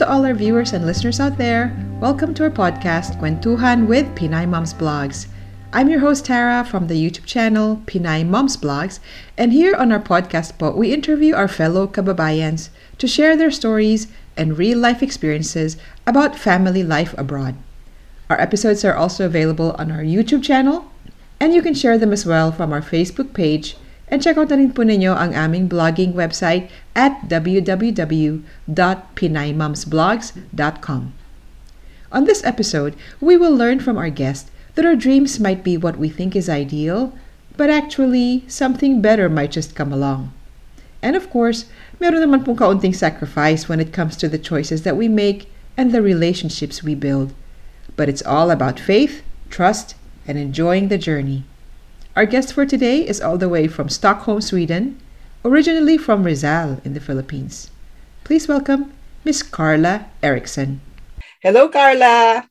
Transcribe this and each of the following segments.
To all our viewers and listeners out there. Welcome to our podcast, Kwentuhan with Pinay Moms Blogs. I'm your host, Tara, from the YouTube channel Pinay Moms Blogs, and here on our podcast po, we interview our fellow kababayans to share their stories and real-life experiences about family life abroad. Our episodes are also available on our YouTube channel, and you can share them as well from our Facebook page and check out na rin po ninyo ang aming blogging website at www.pinaymomsblogs.com. On this episode, we will learn from our guest that our dreams might be what we think is ideal, but actually, something better might just come along. And of course, meron naman pong kaunting sacrifice when it comes to the choices that we make and the relationships we build. But it's all about faith, trust, and enjoying the journey. Our guest for today is all the way from Stockholm, Sweden, originally from Rizal in the Philippines. Please welcome Miss Carla Erickson. Hello, Carla!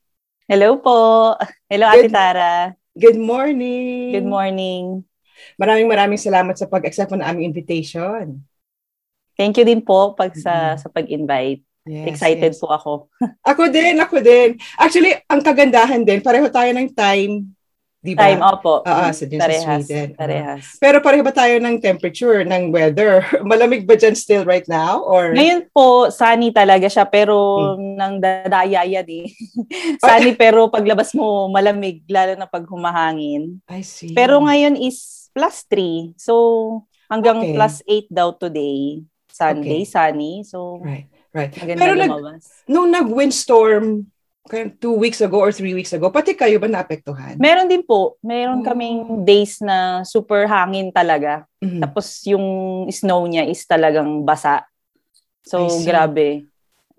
Hello po. Hello, Ate Tara. Good morning! Good morning. Maraming maraming salamat sa pag-accept mo ng aming invitation. Thank you din po pag sa, mm-hmm. sa pag-invite. Yes, Excited yes. po ako. ako din, ako din. Actually, ang kagandahan din, pareho tayo ng time Di ba? Time, opo. Dyan parehas, sa Sweden. Parehas. Pero pareho ba tayo ng temperature, ng weather? Malamig ba dyan still right now? Or? Ngayon po, sunny talaga siya, pero hmm. nang dadayaya di. sunny, pero paglabas mo, malamig, lalo na pag humahangin. I see. Pero ngayon is plus 3. So, hanggang Okay. plus 8 daw today. Sunday, Okay. sunny. So, Right, right. maganda Pero nag, lumabas. nung nag-windstorm, two weeks ago or three weeks ago, pati kayo ba naapektuhan? Meron din po. Meron Oh. kaming days na super hangin talaga. Mhm. Tapos yung snow niya is talagang basa. So, grabe.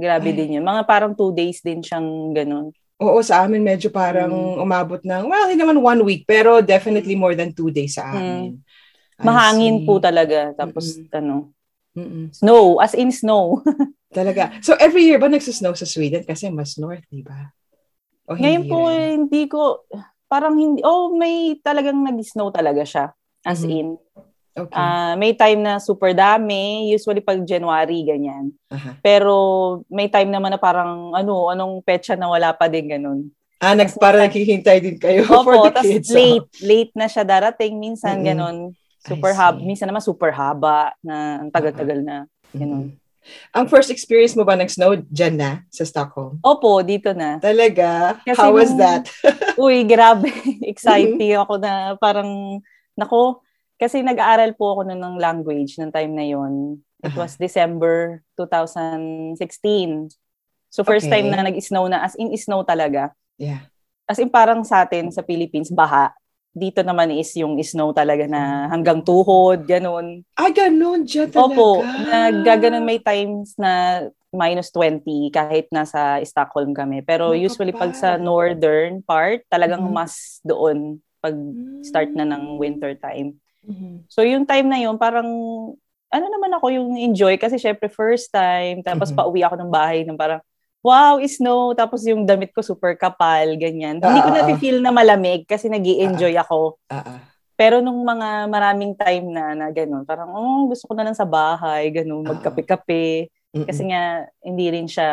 Grabe Ay. din yun. Mga parang two days din siyang ganun. Oo, sa amin medyo parang Mm. umabot ng, well, hindi naman one week, pero definitely more than two days sa amin. I Mahangin see. po talaga. Tapos, Mm-mm. ano, Mm-mm. snow. As in snow. Talaga. So every year ba nagsasnow sa Sweden? Kasi mas north, di ba? O Ngayon po, rin? eh, hindi ko, parang hindi, oh, may talagang nag-snow talaga siya. As Mhm. in. Okay. ah, may time na super dami. Usually pag January, ganyan. Aha. Pero may time naman na parang, ano, anong petsa na wala pa din ganun. Ah, nag, para naghihintay din kayo for Opo, the tas kids. late, late na siya darating. Minsan, Mm-mm. ganun. Super see. Minsan naman super haba na ang tagal-tagal na. Ganun. Ang first experience mo ba ng snow dyan na sa Stockholm? Opo, dito na. Talaga? Kasi How was nung- that? Uy, grabe. Exciting Mm-hmm. ako na parang, nako, kasi nag-aaral po ako nun ng language ng time na yon. It Aha. was December 2016. So first Okay. time na nag-snow na, as in snow talaga. Yeah. As in parang sa atin sa Philippines, baha. Dito naman is yung snow talaga na hanggang tuhod, ganun. Ah, ganun dyan talaga. Opo, nagaganon may times na minus 20 kahit nasa Stockholm kami. Pero Nakapal. usually pag sa northern part, talagang Mhm. mas doon pag start na ng winter time. Mhm. So yung time na yun, parang ano naman ako yung enjoy kasi syempre first time, tapos Mhm. pauwi ako ng bahay ng parang wow, snow, tapos yung damit ko super kapal, ganyan. Hindi ko Ah, ah, na feel na malamig kasi nag enjoy ako. Ah, ah. Pero nung mga maraming time na na ganun, parang, oh, gusto ko na lang sa bahay, ganun, magkape-kape. Mm-mm. Kasi nga, hindi rin siya,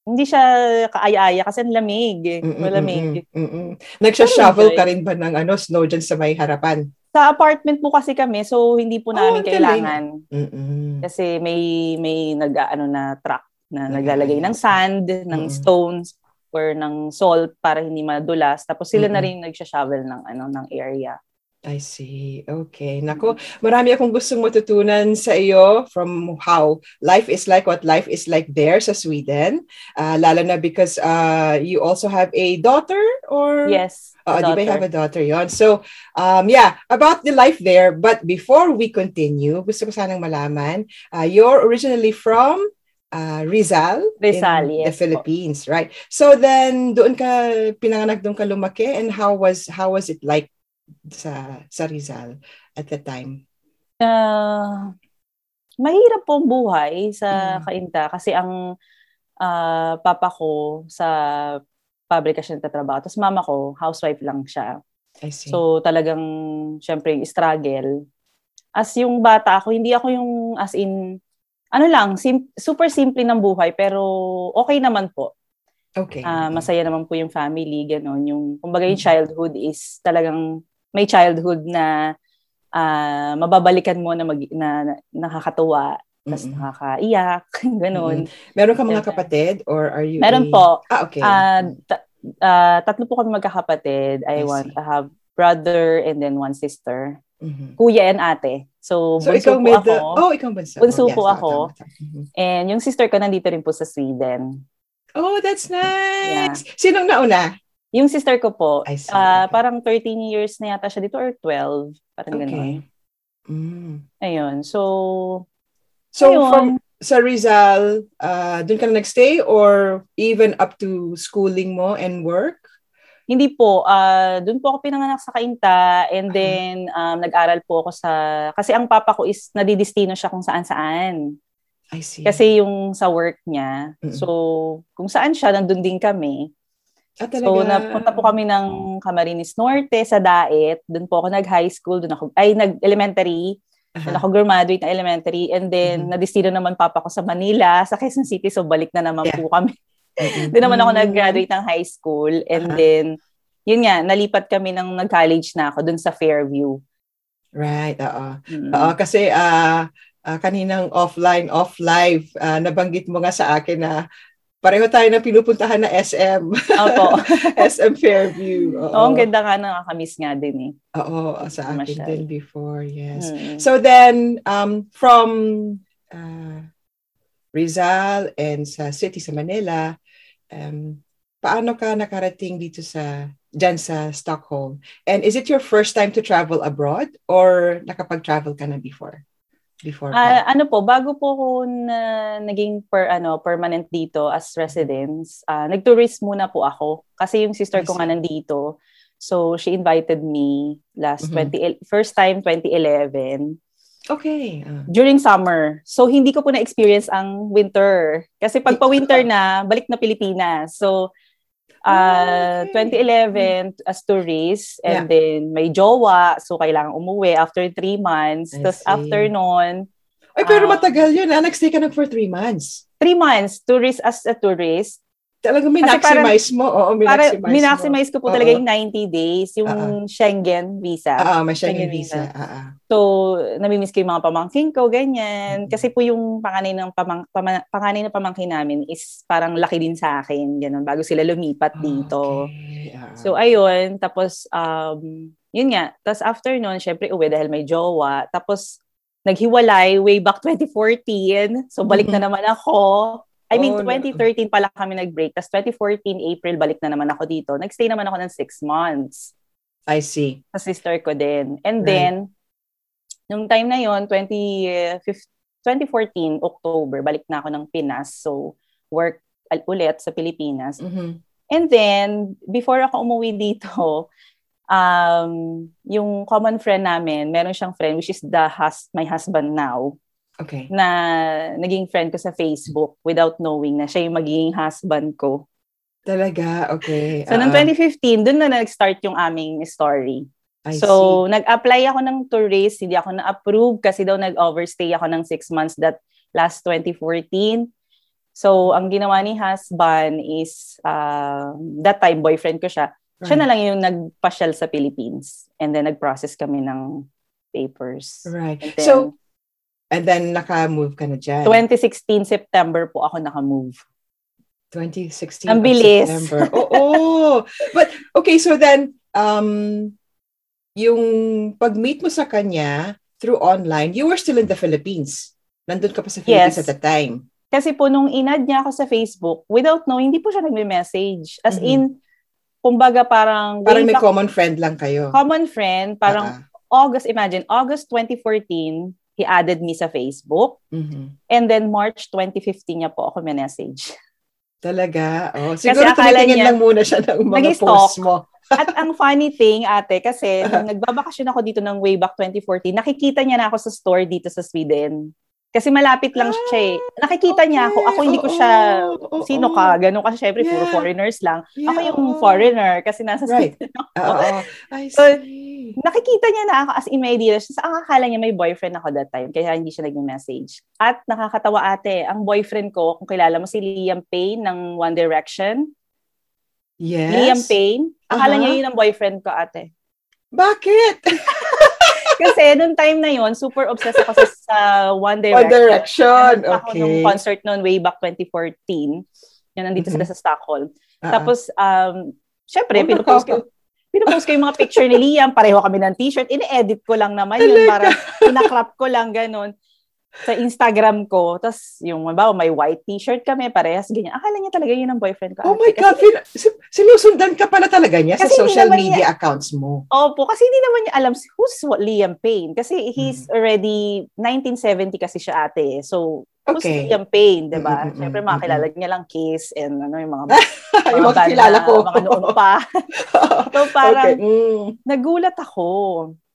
hindi siya kaaya-aya kasi ang lamig. eh. Mm-mm, Malamig. mm-mm. Nagsha-shovel ka rin ba ng ano, snow dyan sa may harapan? Sa apartment po kasi kami, so hindi po Oh, namin ang kailangan. Mm-mm. Kasi may, may nag, ano na, truck na Nag- naglalagay ng sand, ng Mm-mm. stones, or ng salt para hindi madulas. Tapos sila na Mm-mm. rin nagsha-shovel ng, ano, ng area. I see. Okay. Nako, marami akong gustong matutunan sa iyo from how life is like, what life is like there sa Sweden. Ah, lalo na because uh, you also have a daughter or? Yes. Oo, di ba have a daughter yon So, um, yeah, about the life there. But before we continue, gusto ko sanang malaman, uh, you're originally from uh, Rizal, Rizal, in the yes po. Philippines, right? So then, doon ka, pinanganak doon ka lumaki and how was, how was it like sa, sa Rizal at the time? Ah, mahirap po ang buhay sa Mm. Kainta kasi ang ah, papa ko sa pabrika siya nagtatrabaho. Tapos mama ko, housewife lang siya. I see. So talagang, syempre, struggle. As yung bata ako, hindi ako yung as in ano lang, sim- super simple ng buhay, pero okay naman po. Okay. Uh, masaya naman po yung family, gano'n. Yung, kumbaga yung childhood is talagang may childhood na uh, mababalikan mo na, mag, na, na nakakatuwa, tapos mm-hmm. nakakaiyak, gano'n. Mm-hmm. Meron ka mga kapatid or are you Meron a... po. Ah, okay. Uh, ta- uh, tatlo po kami magkakapatid. I, I want to have brother and then one sister. Mm-hmm. Kuya and ate. So, so bunso ikaw po ako. The, oh, ikaw bunso. Bunso oh, yes, po ako. Mm-hmm. And yung sister ko nandito rin po sa Sweden. Oh, that's nice. Yeah. Sinong nauna? Yung sister ko po, I see, uh, okay. parang 13 years na yata siya dito or 12. Parang okay. ganun. Mm. Ayun. So, so ayun. from sa Rizal, uh, doon ka na nagstay or even up to schooling mo and work? Hindi po. Uh, doon po ako pinanganak sa Kainta and then um, nag-aral po ako sa... Kasi ang papa ko is nadidistino siya kung saan-saan. I see. Kasi yung sa work niya. Mm-mm. So, kung saan siya, nandun din kami. Ah, so, napunta po kami ng Camarines Norte sa Daet. Doon po ako nag-high school. Doon ako, ay, nag-elementary. Uh-huh. Doon ako graduate na elementary. And then, uh-huh. nadistino naman papa ko sa Manila, sa Quezon City. So, balik na naman Yeah. po kami. Mm-mm. Doon naman ako nag-graduate ng high school. And Uh-huh. then, yun nga, nalipat kami ng nag-college na ako doon sa Fairview. Right, oo. Mm. Oo, kasi ah ah, kaninang offline, off-live, ah, nabanggit mo nga sa akin na pareho tayo na pinupuntahan na SM. Opo. SM Fairview. Oo, Oo, ang ganda nga, nakakamiss nga din eh. Oo, sa akin Masyal. din before, yes. Mm. So then, um, from uh, Rizal and sa city sa Manila, um, paano ka nakarating dito sa dyan sa Stockholm? And is it your first time to travel abroad or nakapag-travel ka na before? Before pa? ano po, bago po ako na naging per ano permanent dito as residence, ah, nag-tourist muna po ako kasi yung sister ko nga nandito. So she invited me last Mhm. 20 first time 2011 Okay. ah. during summer. So hindi ko po na-experience ang winter kasi pag pa-winter na, balik na Pilipinas. So uh, okay. 2011 as tourist and Yeah. then may jowa so kailangan umuwi after three months. I Tapos see. after nun, Ay, pero Ah. matagal yun. Ah. Nag-stay ka na for three months. three months tourist as a tourist. Talagang Kasi parang- minmaximize mo. Oo, Para minmaximize mo. minaximize ko po Oo. talaga yung 90 days, yung Schengen visa. Ah, ah, may Schengen Schengen visa. visa. Ah, ah. So, namimiss ko yung mga pamangkin ko, ganyan. Mm. Kasi po yung panganay ng, pamang, pama, panganay ng pamangkin namin is parang laki din sa akin, ganun, bago sila lumipat dito. Okay. ah. So, ayun. Tapos, um, yun nga. Tapos after nun, syempre uwi dahil may jowa. Tapos, naghiwalay way back 2014. So, balik na naman ako. I mean, Oh, no. 2013 pala kami nag-break. Tapos 2014, April, balik na naman ako dito. Nagstay naman ako ng six months I see. sa sister ko din. And Right. then, nung time na yon 20, 2014, October, balik na ako ng Pinas. So, work ulit sa Pilipinas. Mhm. And then, before ako umuwi dito, um, yung common friend namin, meron siyang friend, which is the hus- my husband now, Okay. na naging friend ko sa Facebook without knowing na siya yung magiging husband ko. Talaga, okay. So, noong Ah, 2015, dun na nag-start yung aming story. I So, nag-apply ako ng tourist, hindi ako na-approve kasi daw nag-overstay ako ng six months that last 2014. So, ang ginawa ni husband is, uh, that time, boyfriend ko siya, see. siya na lang yung nagpasyal sa Philippines. And then, nag-process kami ng papers. Right. Then, So, and then naka-move ka na dyan. 2016 September po ako naka-move. 2016 Ang bilis. September. Oo. But, okay, so then, um, yung pag-meet mo sa kanya through online, you were still in the Philippines. Nandun ka pa sa Philippines Yes. at the time. Kasi po, nung inad niya ako sa Facebook, without knowing, hindi po siya nagme-message. As Mhm. in, kumbaga parang, Parang may back- common friend lang kayo. common friend, parang Ah, August, imagine, August 2014, he added me sa Facebook. mhm. And then March 2015 niya po ako may-message. Talaga. Oh, siguro akala tumitingin niya- lang muna siya ng mga posts mo. At ang funny thing, ate, kasi nung nagbabakasyon ako dito ng way back 2014, nakikita niya na ako sa store dito sa Sweden. Kasi malapit lang siya eh. Nakikita niya ako. Ako hindi ko siya, oo, sino oo. ka? Ganun kasi syempre, puro Yeah. foreigners lang. Yeah, ako yung foreigner kasi nasa Right. Sweden ako. Oo. I So, nakikita niya na ako as in may idea. Sa akala niya may boyfriend ako that time, kaya hindi siya nag-message. At nakakatawa ate, ang boyfriend ko, kung kilala mo si Liam Payne ng One Direction, Yes. Liam Payne, akala Aha. niya yun ang boyfriend ko ate. Bakit? Kasi nung time na yon super obsessed ako sa, One Direction. One Direction. Nanood Ako nung Okay. concert noon way back 2014. Yan, nandito Mhm. sila sa Stockholm. Ah, Tapos, um, syempre, Oh, pinupost ko, pinupost ko yung mga picture ni Liam. Pareho kami ng t-shirt. Ini-edit ko lang naman yun. Para pinakrap ko lang ganun sa Instagram ko. Tapos, yung, ba, may white t-shirt kami, parehas, ganyan. Akala niya talaga yun ang boyfriend ko. Oh my Kasi- God, fin- si- sinusundan ka pala talaga niya sa Kasi social media accounts mo. Opo, kasi hindi naman niya alam who's what Liam Payne. Kasi he's Mm. already, 1970 kasi siya ate. So, who's Okay. Liam Payne, di ba? Mm, mm, mm, Siyempre, mm, makakilala niya lang Kiss and ano, yung mga, Yung mga kilala ko. mga noon pa. so, parang, okay. Mm. nagulat ako.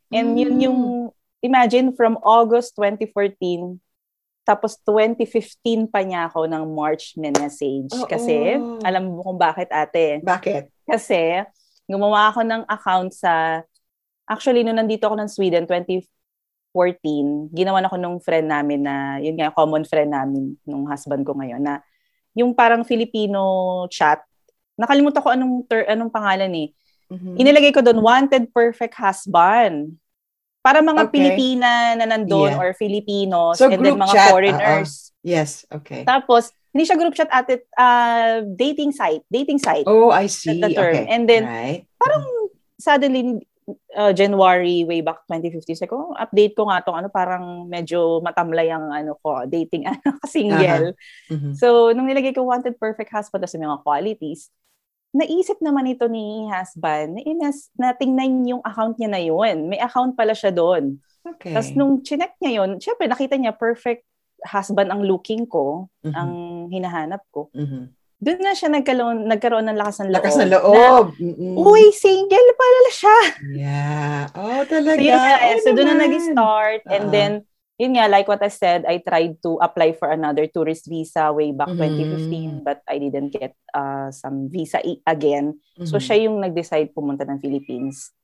And yun Mm. yung, imagine, from August 2014, tapos 2015 pa niya ako ng March message. Oo. Kasi, alam mo kung bakit ate. Bakit? Kasi, gumawa ako ng account sa, actually, nung nandito ako ng Sweden, 2014, ginawa na ako nung friend namin na, yun nga, common friend namin, nung husband ko ngayon, na yung parang Filipino chat, nakalimutan ko anong, ter, anong pangalan eh. Mhm. Inilagay ko doon, wanted perfect husband. Para mga Okay. Pilipina na nandun Yeah. or Filipinos So, and then mga chat, foreigners. Yes, okay. Tapos, hindi siya group chat at uh, dating site. Dating site. Oh, I see. the term. Okay. And then, right. suddenly, uh, January, way back 2015, sabi ko, update ko nga tong ano, parang medyo matamlay ang ano ko, dating, ano, single. Mhm. So, nung nilagay ko wanted perfect husband sa mga qualities, naisip naman ito ni husband na, inas, na tingnan yung account niya na yun. May account pala siya doon. Okay. Tapos nung chinek niya yun, syempre nakita niya perfect husband ang looking ko, Mhm. ang hinahanap ko. Mhm. Doon na siya nagkaroon, nagkaroon ng lakas ng loob. Lakas ng Na, loob. Mm-mm. Uy, single pala siya. Yeah. Oh, So, talaga. yun nga, Oh, so doon na nag-start. And Oo. then, yun nga, like what I said, I tried to apply for another tourist visa way back Mhm. 2015, but I didn't get uh, some visa again. So, Mhm. siya yung nag-decide pumunta ng Philippines.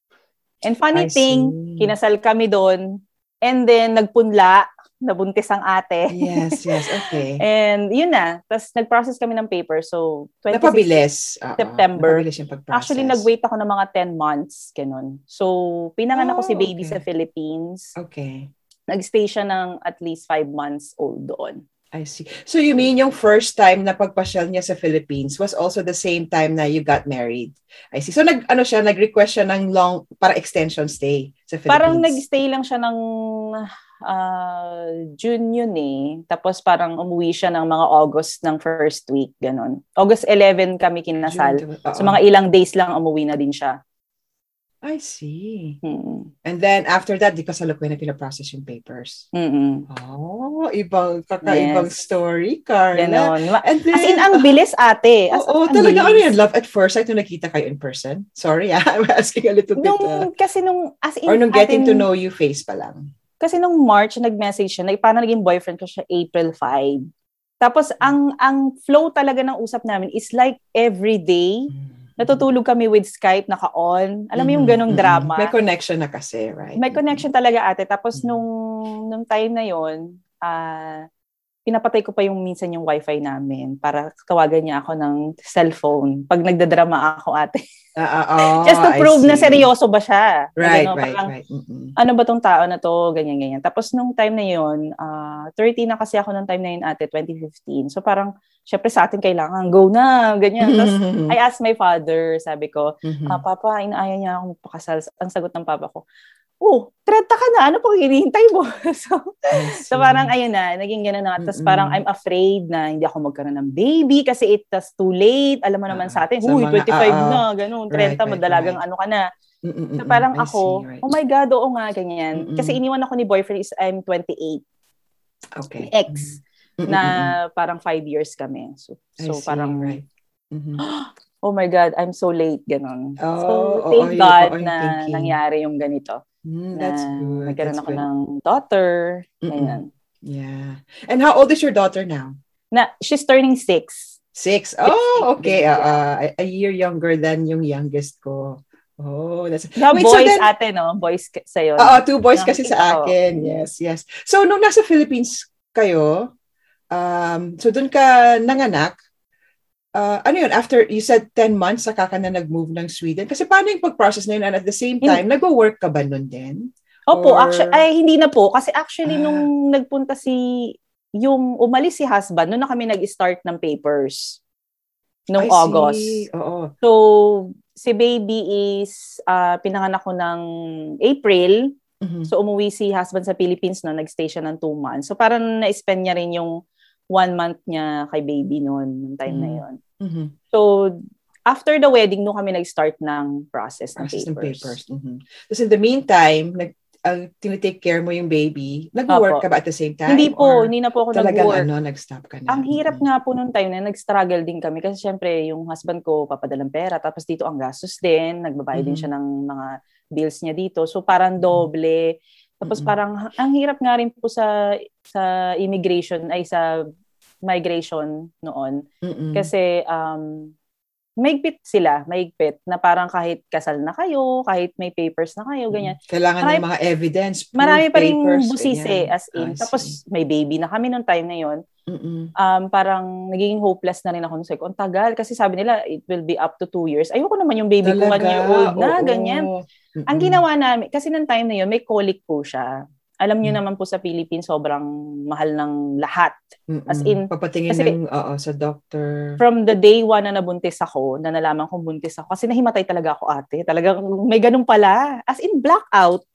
And funny I thing, see. kinasal kami doon. And then, nagpunla, nabuntis ang ate. Yes, yes. Okay. And yun na. Tapos, nag-process kami ng paper. So, 26 Napabilis. Oo, September. Napabilis yung pag-process. Actually, nag-wait ako ng mga 10 months, ganun. So, pinanganak ko si Oh, baby okay. sa Philippines. Okay. Nag-stay siya ng at least 5 months old doon. I see. So you mean yung first time na pagpasyal niya sa Philippines was also the same time na you got married? I see. So nag ano siya, nag-request siya ng long para extension stay sa Philippines. Parang nag-stay lang siya ng ah, June yun eh. Tapos parang umuwi siya ng mga August ng first week, ganun. August 11 kami kinasal. June to- So mga ilang days lang umuwi na din siya. I see. Hmm. And then after that, di kasalukuyan na pinaprocess yung papers. Mm-mm. Oh, ibang kakaibang Yes. story, Carla. Ganon. And then, As in, ang bilis ate. As Oo, in, ang talaga ano bilis. yan? Love at first sight nung nakita kayo in person? Sorry, ah, I'm asking a little bit. Nung, uh, kasi nung, as in, or nung getting to atin- know you face pa lang. Kasi nung March, nag-message siya, na parang naging boyfriend ko siya April 5. Tapos, ang ang flow talaga ng usap namin is like every day, natutulog kami with Skype, naka-on. Alam mo yung Mhm, ganong mhm. drama. May connection na kasi, right? May connection talaga ate. Tapos Mhm. nung, nung time na yon ah pinapatay ko pa yung minsan yung wifi namin para tawagan niya ako ng cellphone pag nagdadrama ako ate. Ah, ah, oh, Just to prove na seryoso ba siya. Right, gano'n, right, parang, right. Mm-mm. ano ba tong tao na to, ganyan, ganyan. Tapos nung time na yun, ah 30 na kasi ako nung time na yun ate, 2015. So parang, syempre sa atin kailangan, go na, ganyan. Tapos I asked my father, sabi ko, Mhm. ah, papa, inaaya niya akong pakasal. Ang sagot ng papa ko, oh, 30 ka na, ano pang hinihintay mo? so, so parang ayun na, naging gano'n na. Tapos Mm-mm. parang I'm afraid na hindi ako magkaroon ng baby kasi it was too late. Alam mo naman Ah, sa atin, sa huy, mga- 25 ah, na, gano'n, 30, Right, right, madalagang right. ano ka na. So Mm-mm-mm. parang I ako, see, right. oh my God, oo nga, ganyan. Mm-mm. Kasi iniwan ako ni boyfriend is I'm 28, okay. ex, Mm-mm-mm. Na parang 5 years kami. So, so see, parang, right. Mhm. oh my God, I'm so late, gano'n. Oh, so thank yun God ang na thinking. nangyari yung ganito. Mm, Na that's good. nagkaroon that's ako good. ng daughter, ganyan. Yeah. And how old is your daughter now? Na, she's turning six. Six. Oh, okay. Uh, uh, a- year younger than yung youngest ko. Oh, that's... The Wait, so boys then- ate, no? Boys sa'yo. Oo, two boys kasi sa akin. Yes, yes. So, nung nasa Philippines kayo, um, so dun ka nanganak, uh, ano yun, after, you said 10 months, saka ka na nag-move ng Sweden. Kasi paano yung pag-process na yun? And at the same time, nag-work ka ba nun din? Opo, Or- actually, ay hindi na po. Kasi actually, Ah. nung nagpunta si, yung umalis si husband, noon na kami nag-start ng papers. Nung I see. August. Oo. So, si baby is, ah, pinanganak ko ng April. Mhm. So, umuwi si husband sa Philippines no, nag-stay siya ng two months. So, parang na-spend niya rin yung one month niya kay baby noon, nung time na Mm. yon. Mhm. So, after the wedding, no kami nag-start ng process ng Process papers. ng papers. Mhm. Tapos in the meantime, nag, ang tinitake care mo yung baby, nag-work Apo. ka ba at the same time? Hindi po, hindi na po ako talagang nag-work. ano, nag-stop ka na? Ang hirap Mhm. nga po nung time na nag-struggle din kami kasi syempre yung husband ko papadalang pera tapos dito ang gastos din, nagbabayad din Mhm. siya ng mga bills niya dito. So parang doble. Tapos Mhm. parang ang hirap nga rin po sa sa immigration ay sa migration noon Mm-mm. kasi um maigpit sila, maigpit na parang kahit kasal na kayo, kahit may papers na kayo, ganyan. Kailangan ng Marami- mga evidence, proof, Marami pa rin busisi ganyan. as in. I Tapos see. may baby na kami nung time na yon Mm-mm. um, parang nagiging hopeless na rin ako ko, ang tagal kasi sabi nila it will be up to two years. Ayoko naman yung baby ko one year old na, Oo. ganyan. Mm-mm. Ang ginawa namin, kasi nung time na yun, may colic po siya. Alam niyo Mm. naman po sa Philippines, sobrang mahal ng lahat. Mm-mm. as in, Papatingin kasi- ng, oo, sa doctor. From the day one na nabuntis ako, na nalaman kong buntis ako, kasi nahimatay talaga ako ate. Talagang may ganun pala. As in, blackout.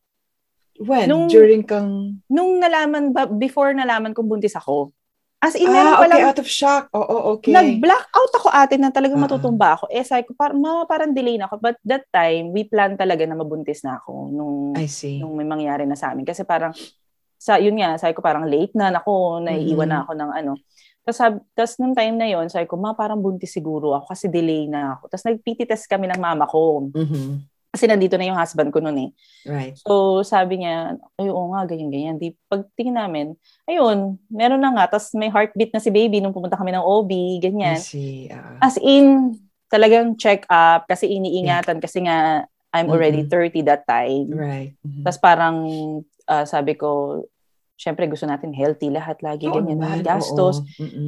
When? nung- During kang... Nung nalaman, ba, before nalaman kong buntis ako. As in, meron Ah, palang okay, out of shock. Oo, okay. Nag-blackout ako ate na talagang Ah, matutumba ako. Eh, sabi ko, par- ma, parang delay na ako. But that time, we plan talaga na mabuntis na ako nung, I see. nung may mangyari na sa amin. Kasi parang, sa, yun nga, sabi ko parang late na, nako, naiiwan Mhm. na ako ng ano. Tapos, sab- tapos nung time na yon sabi ko, ma, parang buntis siguro ako kasi delay na ako. Tapos nag-PT test kami ng mama ko. Mhm. Kasi nandito na yung husband ko noon eh. Right. So, sabi niya, ay, oo nga, ganyan-ganyan. Di, pagtingin namin, ayun, meron na nga. Tapos may heartbeat na si baby nung pumunta kami ng OB, ganyan. See. ah. As in, talagang check up kasi iniingatan kasi nga I'm already Mm-mm. 30 that time. right. Mhm. Tapos parang ah, sabi ko, syempre gusto natin healthy lahat lagi, Oo ganyan, mga gastos.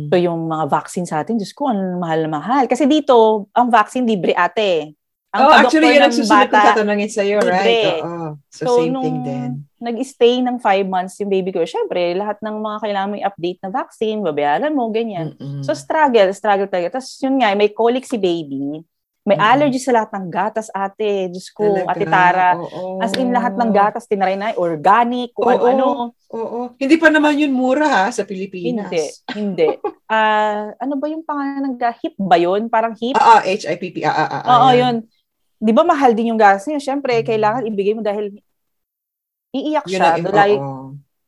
So yung mga vaccine sa atin, Diyos ko, ang mahal na mahal. Kasi dito, ang vaccine libre ate. Ang oh, actually, yun ng ang susunod kong tatanungin sa'yo, right? libre. Oo. So, So, same nung thing din. nag-stay ng five months yung baby ko, syempre, lahat ng mga kailangan mo i-update na vaccine, babayaran mo, ganyan. Mm-mm. So struggle, struggle talaga. Tapos yun nga, may colic si baby. May Mm. allergy sa lahat ng gatas, ate. Diyos ko, Talaga? ate Tara. Oo. As in, lahat ng gatas, tinaray na, organic, kung Oo. ano-ano. Oo. Hindi pa naman yun mura ha, sa Pilipinas. Hindi, hindi. Ah, ano ba yung pangalan ng hip ba yun? Parang hip? Ah, ah, HIPP. Ah, ah, ah, Oo, yan. yun. Di ba mahal din yung gas niya? Siyempre, Mm. kailangan ibigay mo dahil iiyak Yun siya. ang, like,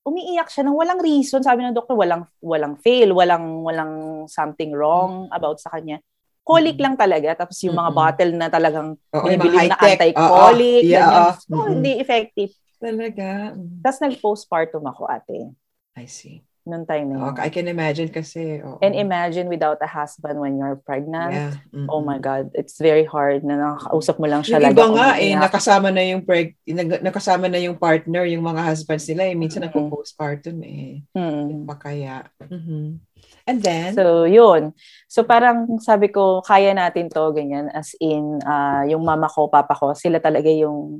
umiiyak siya nang walang reason. Sabi ng doktor, walang walang fail, walang walang something wrong about sa kanya. Colic Mm. lang talaga. Tapos yung mga Mm-mm. bottle na talagang yung binibili na anti-colic, Oo, yeah. So, hindi effective. Talaga. Tapos nag-postpartum ako, ate, I see. Noong time na yun. Okay, I can imagine kasi. oo. And imagine without a husband when you're pregnant. Yeah. Mm-mm. Oh my God, it's very hard na nakakausap mo lang siya Yung iba nga eh, nakasama na yung preg, nag- nakasama na yung partner, yung mga husbands nila eh. Minsan Mm-mm. nagpo-postpartum eh. Mm. Pa kaya. Mhm. And then, So, yun. So, parang sabi ko, kaya natin to, ganyan. As in, ah, yung mama ko, papa ko, sila talaga yung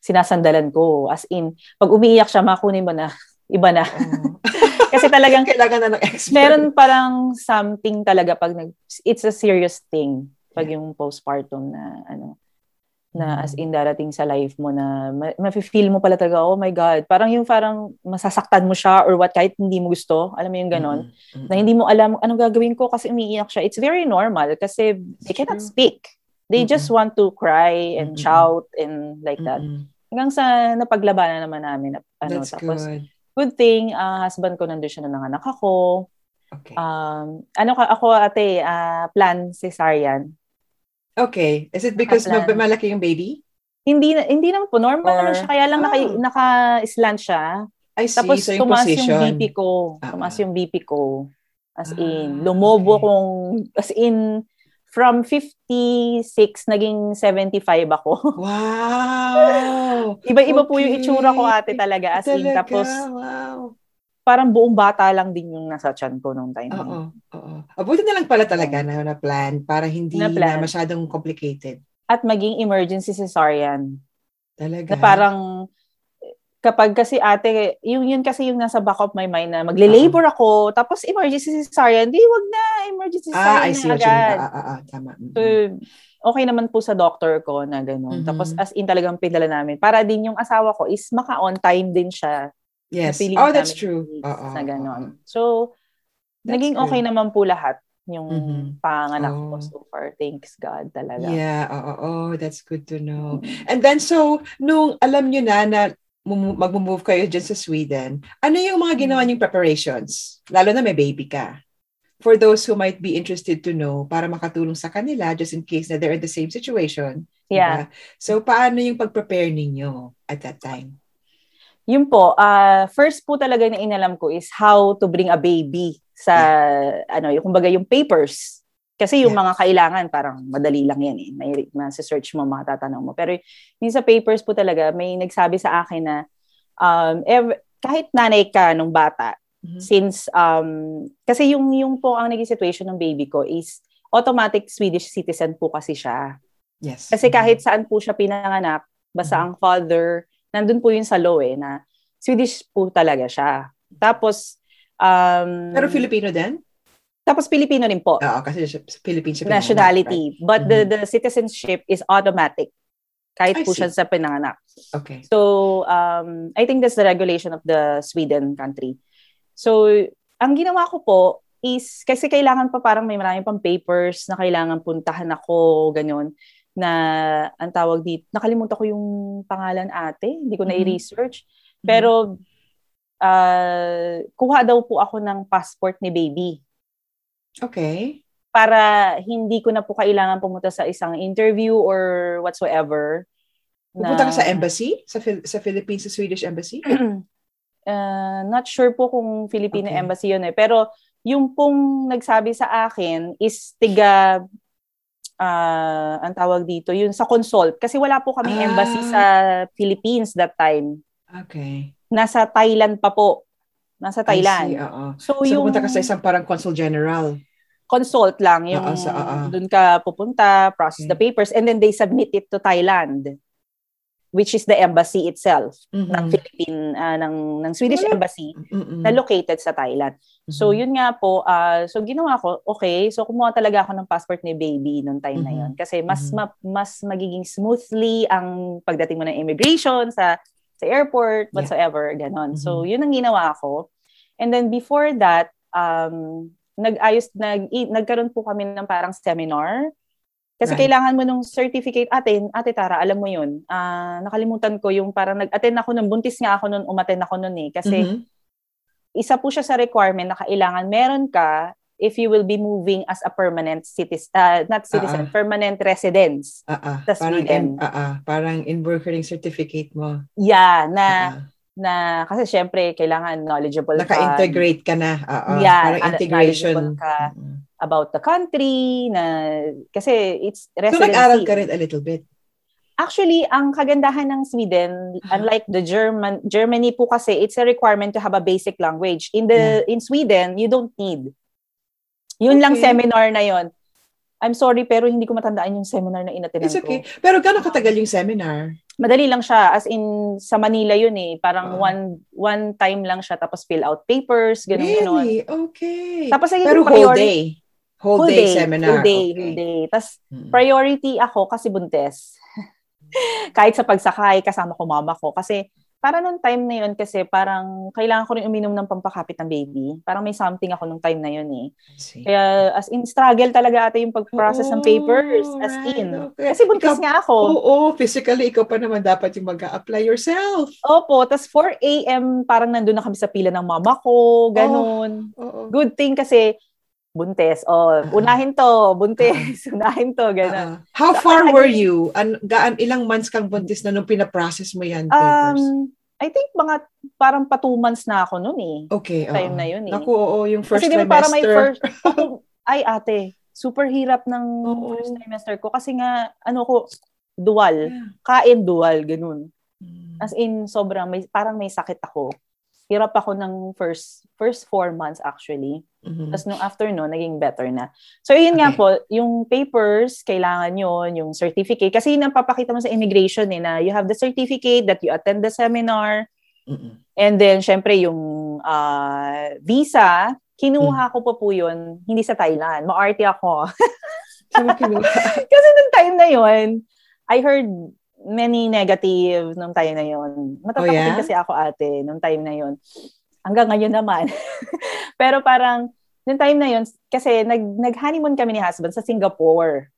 sinasandalan ko. As in, pag umiiyak siya, makunin mo na. Iba na. oo. Kasi talagang, kailangan na ng expert. meron parang something talaga pag nag, it's a serious thing. Pag yung postpartum na, ano, na as in darating sa life mo na ma- mafe-feel mo pala talaga, oh my God, parang yung parang masasaktan mo siya or what, kahit hindi mo gusto, alam mo yung ganon Mm-mm. na hindi mo alam anong gagawin ko kasi umiiyak siya. It's very normal kasi they cannot speak. They Mm-mm. just want to cry and Mm-mm. shout and like that. Mm-mm. Hanggang sa napaglabanan naman namin. na- Ano, That's tapos, good. Good thing, ah, husband ko nandun siya nung nanganak ako. Okay. Um, ano ka, ako ate, ah, plan cesarean. okay. Is it because mab- malaki yung baby? Hindi na, hindi naman po, normal Or- naman siya. Kaya lang naka, Ah. naka-slant siya. I see. Tapos so yung tumaas position. yung BP ko. Tumaas ah. yung BP ko. As in, lumobo okay. kung, as in, from 56, naging 75 ako. Wow! Iba-iba po yung Okay. itsura ko ate talaga. As in, Talaga, tapos wow. parang buong bata lang din yung nasa tiyan ko nung time. na. Oo, oo. Abuti na lang pala talaga na na plan para hindi na, Na-plan. masyadong complicated. At maging emergency cesarean. Talaga. Na parang, kapag kasi ate, yung yun kasi yung nasa back of my mind na magle-labor ako, tapos emergency cesarean, di wag na, emergency ah, I cesarean see na what you mean. agad. Ah, ah, ah, tama. So, okay naman po sa doctor ko na gano'n. Mhm. Tapos as in talagang pinala namin. Para din yung asawa ko is maka-on time din siya. yes. Oh, that's true. dates na gano'n. So, That's naging okay good. naman po lahat yung Mhm. panganak ko Oh. so far. Thanks God talaga. Yeah, oo, oh, that's good to know. And then, so, nung alam nyo na na mag-move kayo dyan sa Sweden, ano yung mga ginawa Mm. niyong preparations? Lalo na may baby ka. For those who might be interested to know, para makatulong sa kanila, just in case na they're in the same situation. Yeah. diba? So, paano yung pag-prepare ninyo at that time? Yun po, ah first po talaga na inalam ko is how to bring a baby sa, ano, yung kumbaga yung papers. Kasi yung Yeah. mga kailangan, parang madali lang yan eh. May, search mo, matatanong mo. Pero yung sa papers po talaga, may nagsabi sa akin na um, ev- kahit nanay ka nung bata, Mhm. since, um, kasi yung, yung po ang naging situation ng baby ko is automatic Swedish citizen po kasi siya. Yes. Kasi kahit saan po siya pinanganak, basta Mhm. ang father, nandun po yun sa law eh, na Swedish po talaga siya. Tapos, um, Pero Filipino din? Tapos Pilipino rin po, Oo, kasi siya- sa Philippines siya pinanganak, right? nationality. But the, Mhm. the citizenship is automatic. Kahit I po see. siya sa pinanganak. Okay. So, um, I think that's the regulation of the Sweden country. So, ang ginawa ko po is, kasi kailangan pa parang may maraming pang papers na kailangan puntahan ako, ganyan, na ang tawag dito, nakalimutan ko yung pangalan ate, hindi ko na Mhm. i-research. Pero, ah, kuha daw po ako ng passport ni baby Okay. para hindi ko na po kailangan pumunta sa isang interview or whatsoever. Pupunta ka na- sa embassy? Sa, sa Philippines, sa Swedish embassy? Uh, not sure po kung Filipino Okay. embassy yun eh. Pero yung pong nagsabi sa akin is tiga, ah, ang tawag dito, yun sa consult. Kasi wala po kaming Ah. embassy sa Philippines that time. Okay. Nasa Thailand pa po. Nasa I see, Thailand. oo. So, So, yung pupunta ka sa isang parang consul general. Consult lang, yung Oo, sa- oo. doon ka pupunta, process Okay. the papers, and then they submit it to Thailand which is the embassy itself ng Mhm. Philippine ah, ng ng Swedish Wala. embassy Mm-mm. na located sa Thailand. So Mhm. yun nga po, ah, so ginawa ko, okay, so kumuha talaga ako ng passport ni baby noong time na Mhm. yun kasi mas Mhm. ma- mas magiging smoothly ang pagdating mo ng immigration sa sa airport Yeah. whatsoever ganon. So Mhm. yun ang ginawa ko. And then before that, um nag-ayos nag nagkaroon po kami ng parang seminar kasi Right. kailangan mo nung certificate ate, ate Tara, alam mo yun. Ah, nakalimutan ko yung parang nag-attend ako nun, buntis nga ako nun, umattend ako nun eh. Kasi Mhm. isa po siya sa requirement na kailangan meron ka if you will be moving as a permanent citizen, not citizen, Ah, ah. permanent residence. Ah, ah. Sa parang Sweden. in, ah, ah. parang in working certificate mo. Yeah, na, Ah, ah. Na, kasi syempre, kailangan knowledgeable ka. Naka-integrate ka na. Ah. Yeah, parang integration. ka. About the country, na, kasi it's So, residency. nag-aral ka rin a little bit. Actually, ang kagandahan ng Sweden, unlike the German, Germany po kasi, it's a requirement to have a basic language. In the in Sweden, you don't need. Yun lang Okay. seminar na yon. I'm sorry, pero hindi ko matandaan yung seminar na inatenan It's ko. okay. Pero gano'ng katagal yung seminar? Madali lang siya. As in, sa Manila yun eh. Parang Oo. one one time lang siya. Tapos fill out papers, ganun ganon. Really? Okay. Tapos naging Pero whole priority- day? Whole, Full day, day, seminar? Full day, Okay. full day. Tapos Mm. priority ako kasi buntes. Kahit sa pagsakay, kasama ko mama ko. Kasi para nung time na yun, kasi parang kailangan ko rin uminom ng pampakapit ng baby. Parang may something ako nung time na yun eh. Kaya as in, struggle talaga ate yung pag-process ng Oo, papers. As right, in. okay. Kasi buntis Ikaw- nga ako. Oo, physically, ikaw pa naman dapat yung mag-a-apply yourself. Opo, tas 4 a.m. parang nandun na kami sa pila ng mama ko, ganun. Oo. Good thing kasi buntes. Oh, Ah. unahin to, buntes. unahin to, ganun. Ah, how So, far I- were you? An, gaan, ilang months kang buntis na nung pinaprocess mo yan, papers? Um, I think mga parang pa two months na ako noon eh. Okay, Time oo. na yun eh. Naku, oo, yung first Kasi trimester. para may first, ay ate, super hirap ng Oo. first trimester ko kasi nga, ano ko, dual. Yeah. Kain dual, ganun. Mm. As in, sobrang, may, parang may sakit ako. Hirap ako ng first first four months actually. Mhm. Tapos nung after no, naging better na. So yun nga Okay. po, yung papers, kailangan yun, yung certificate. Kasi yun ang papakita mo sa immigration eh, na you have the certificate that you attend the seminar. Mm-mm. And then, syempre, yung ah, visa, kinuha ko pa po yun, hindi sa Thailand. Maarte ako. Kasi nung time na yun, I heard many negative nung time na yun. Matatakot Oh, yeah? kasi ako ate nung time na yun. Hanggang ngayon naman. Pero parang, nung time na yun, kasi nag, nag-honeymoon kami ni husband sa Singapore.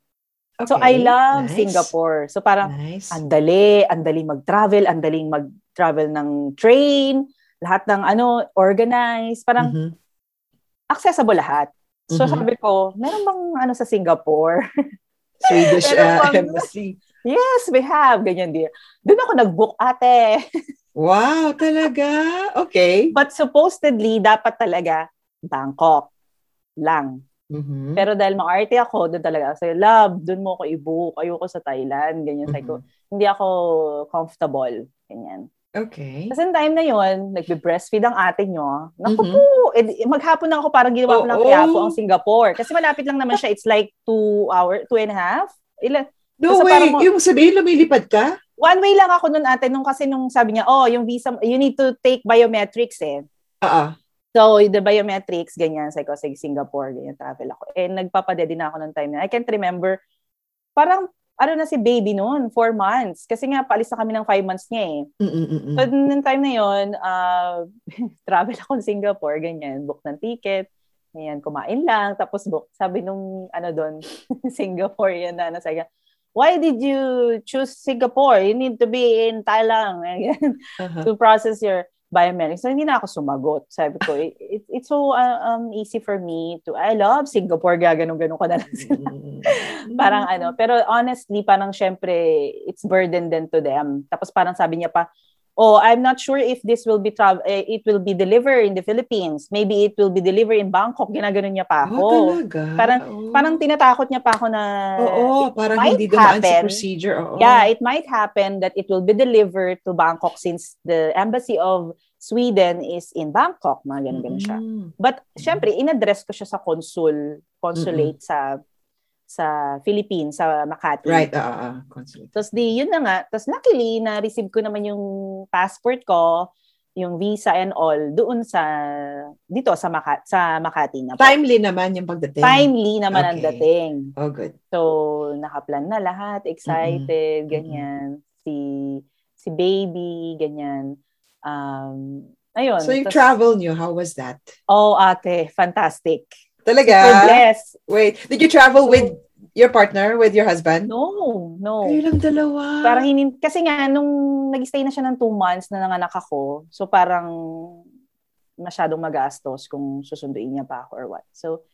So I Okay, love nice. Singapore. So parang, Nice. ang dali, ang daling mag-travel, ang daling mag-travel ng train, lahat ng ano, organized, parang Mhm. accessible lahat. So Mhm. sabi ko, meron bang ano sa Singapore? Swedish uh, embassy. Yes, we have. Ganyan din. Doon ako nag-book ate. Wow, talaga? Okay. But supposedly, dapat talaga Bangkok lang. Mhm. Pero dahil maarte ako, doon talaga. Say, love, doon mo ako i-book. Ayoko sa Thailand. Ganyan. Sabi ko, hindi ako comfortable. Ganyan. Okay. Kasi time na yon nagbe-breastfeed ang ate nyo. Naku Mhm. po, eh, maghapon na ako parang ginawa ko ng Oo. Quiapo ang Singapore. Kasi malapit lang naman siya. It's like two hour, two and a half. Ilan? No So, way. mo- Yung sabihin, lumilipad ka? One way lang ako nun ate, nung kasi nung sabi niya, oh, yung visa, you need to take biometrics eh. Oo. So, the biometrics, ganyan, sa ko, sa Singapore, ganyan, travel ako. Eh, nagpapadede na ako nung time na. I can't remember, parang, ano na si baby noon, four months. Kasi nga, paalis na kami ng five months niya eh. Mm-mm-mm. So, nung time na yon uh, travel ako sa Singapore, ganyan, book ng ticket, ganyan, kumain lang, tapos book, sabi nung, ano doon, Singapore, yan na, ano, sabi why did you choose Singapore? You need to be in Thailand ganyan, Aha. to process your biometrics. So, hindi na ako sumagot. Sabi ko, it, it- it's so uh, um, easy for me to, I love Singapore, gaganong-ganon ko na lang sila. Mm-mm. parang ano, pero honestly, parang syempre, it's burden din to them. Tapos parang sabi niya pa, oh, I'm not sure if this will be tra- eh, it will be delivered in the Philippines. Maybe it will be delivered in Bangkok. Ginaganon niya pa Oh, ako. talaga? Parang- Oo. parang tinatakot niya pa ako na Oo, it parang might hindi dumaan sa procedure. Oo. Yeah, it might happen that it will be delivered to Bangkok since the embassy of Sweden is in Bangkok. Mga ganun-ganun siya. Mm. But syempre, in-address ko siya sa consul, consulate sa sa Philippines, sa Makati. Right, ah, ah, ah, consulate. Tapos di, yun na nga. Tapos luckily, na-receive ko naman yung passport ko, yung visa and all, doon sa, dito sa, Maka, sa Makati na po. Timely naman yung pagdating. Timely naman ang Okay. dating. Oh, good. So, nakaplan na lahat, excited, Mm-mm. ganyan. Si, si baby, ganyan. Um, ayun. So yung Tas- travel nyo, how was that? Oh, ate, fantastic. Talaga? Super blessed. Wait, did you travel with your partner, with your husband? No, no. Kayo lang dalawa. Parang hinin, kasi nga, nung nag-stay na siya ng two months na nanganak ako, so parang masyadong magastos kung susunduin niya pa ako or what. So,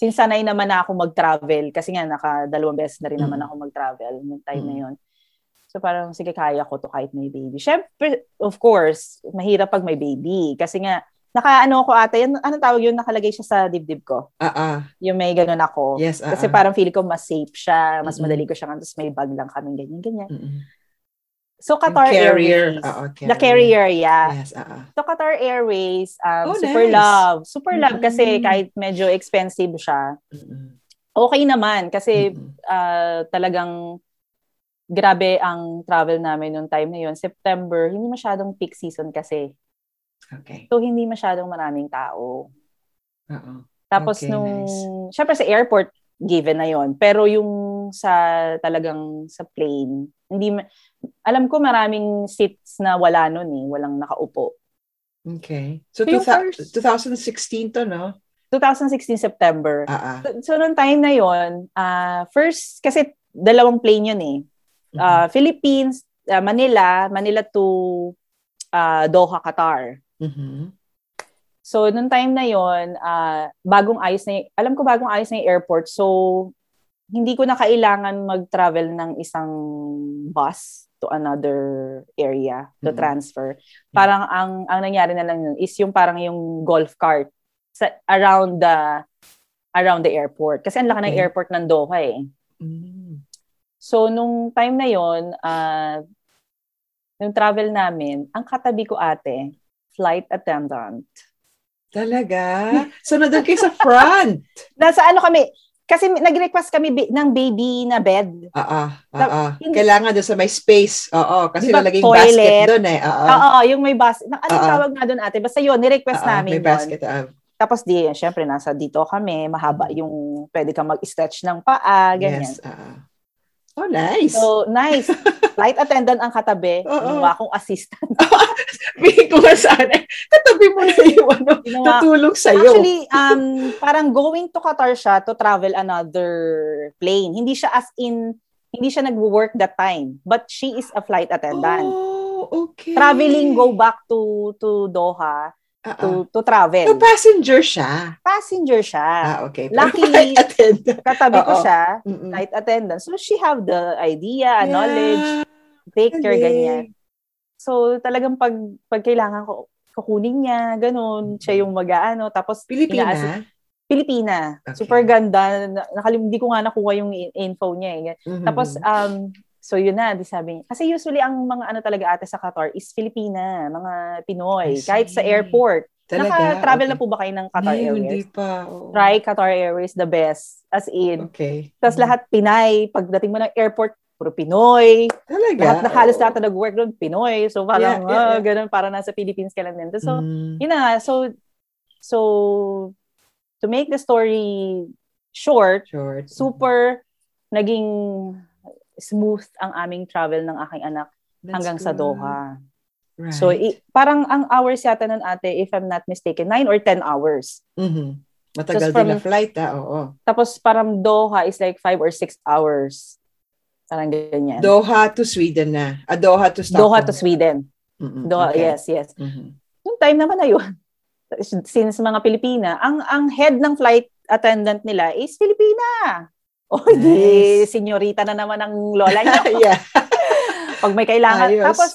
since sanay naman na ako mag-travel, kasi nga nakadalawang beses na rin naman Mm. ako mag-travel nung time na Mm. yon. So parang, sige, kaya ko to kahit may baby. Siyempre, of course, mahirap pag may baby. Kasi nga, naka-ano ko ata, yan, ano tawag yun, nakalagay siya sa dibdib ko. Ah, ah. Yung may ganun ako. Yes, ah, Kasi ah. parang feel ko mas safe siya, mas Mm-mm. madali ko siya, tapos may bag lang kami, ganyan, ganyan. Mm-mm. So, Yung Qatar carrier. Airways. Ah, ah, The carrier, yeah. Yes, ah, ah. So, Qatar Airways, um, Oh, super nice. love. Super love kasi Mm. kahit medyo expensive siya, Mm-mm. okay naman kasi Mm-mm. ah, talagang grabe ang travel namin noong time na yun. September, hindi masyadong peak season kasi. Okay. So, hindi masyadong maraming tao. Oo. Tapos Okay, nung, nice. syempre sa airport, given na yon Pero yung sa talagang sa plane, hindi, ma- alam ko maraming seats na wala nun eh, walang nakaupo. Okay. So, So, first- 2016 to, no? 2016 September. Ah. So, so noong time na yon ah first, kasi dalawang plane yun eh. Ah, Philippines, ah, Manila, Manila to ah, Doha, Qatar. Mhm. So, nung time na yon ah, bagong ayos na, y- alam ko bagong ayos na yung airport. So, hindi ko na kailangan mag-travel ng isang bus to another area to Mm. transfer. Parang ang ang nangyari na lang yun is yung parang yung golf cart sa around the around the airport. Kasi ang laki ng Okay. airport ng Doha eh. Mm. So, nung time na yon uh, nung travel namin, ang katabi ko ate, flight attendant. Talaga? So, nandun kayo sa front? Nasa ano kami, kasi nag-request kami bi- ng baby na bed. Oo, oo. Hindi- Kailangan doon sa may space. Oo, kasi Di ba, lalagay yung toilet? basket doon eh. Oo. Oo, yung may anong Oo. tawag nga doon ate? Basta yun, ni-request Oo, namin may yun. basket. ah. Tapos di, syempre, nasa dito kami, mahaba yung pwede kang mag-stretch ng paa, ganyan. Yes. oo. Oh, nice. So, nice. Flight attendant ang katabi. Ginawa akong assistant. Bigay ko sana. Tatabi mo na yung ano, Ginawa tutulong sa'yo. Actually, um, parang going to Qatar siya to travel another plane. Hindi siya as in, hindi siya nag-work that time. But she is a flight attendant. Oh, okay. Traveling, go back to to Doha Ah. to to travel. So, passenger siya. Passenger siya. Ah, okay. Luckily-. Katabi ko siya, Mm-mm. flight attendant. So she have the idea, knowledge, Yeah, take care, galing. ganyan. So talagang pag, pag kailangan ko, kukunin niya, ganun, siya yung mag-ano. Tapos, Pilipina? inaasik- Pilipina. Okay. Super ganda. Na- Nakalim, hindi ko nga nakuha yung info niya eh. Mhm. Tapos, um, so yun na, di sabi niya. Kasi usually, ang mga ano talaga ate sa Qatar is Filipina, mga Pinoy. Kahit sa airport. Talaga? Naka-travel Okay. na po ba kayo ng Qatar Hindi, Airways? Hindi pa. oo. Try Qatar Airways, the best. As in. Okay. Tapos Mhm. lahat Pinay. Pagdating mo ng airport, puro Pinoy. Talaga? Lahat na halos lahat na nag-work doon, Pinoy. So parang, Yeah, yeah, ah, yeah. ganun, para nasa Philippines ka lang din. So, Mm. yun na nga. So, so, to make the story short, Short. super naging smooth ang aming travel ng aking anak That's hanggang sa good. Doha. Right. So, i- parang ang hours yata nun ate, if I'm not mistaken, 9 or 10 hours. Mhm. Matagal Just from- din na flight, ah. Oo. Tapos parang Doha is like 5 or 6 hours. Parang ganyan. Doha to Sweden na. Ah, Doha to Stockholm. Doha to Sweden. Mhm. Doha, Okay. yes, yes. Mhm. Yung time naman na yun, since mga Pilipina, ang ang head ng flight attendant nila is Filipina. O di, Nice. senyorita na naman ang lola niya. yeah. Pag may kailangan. Ayos. Tapos,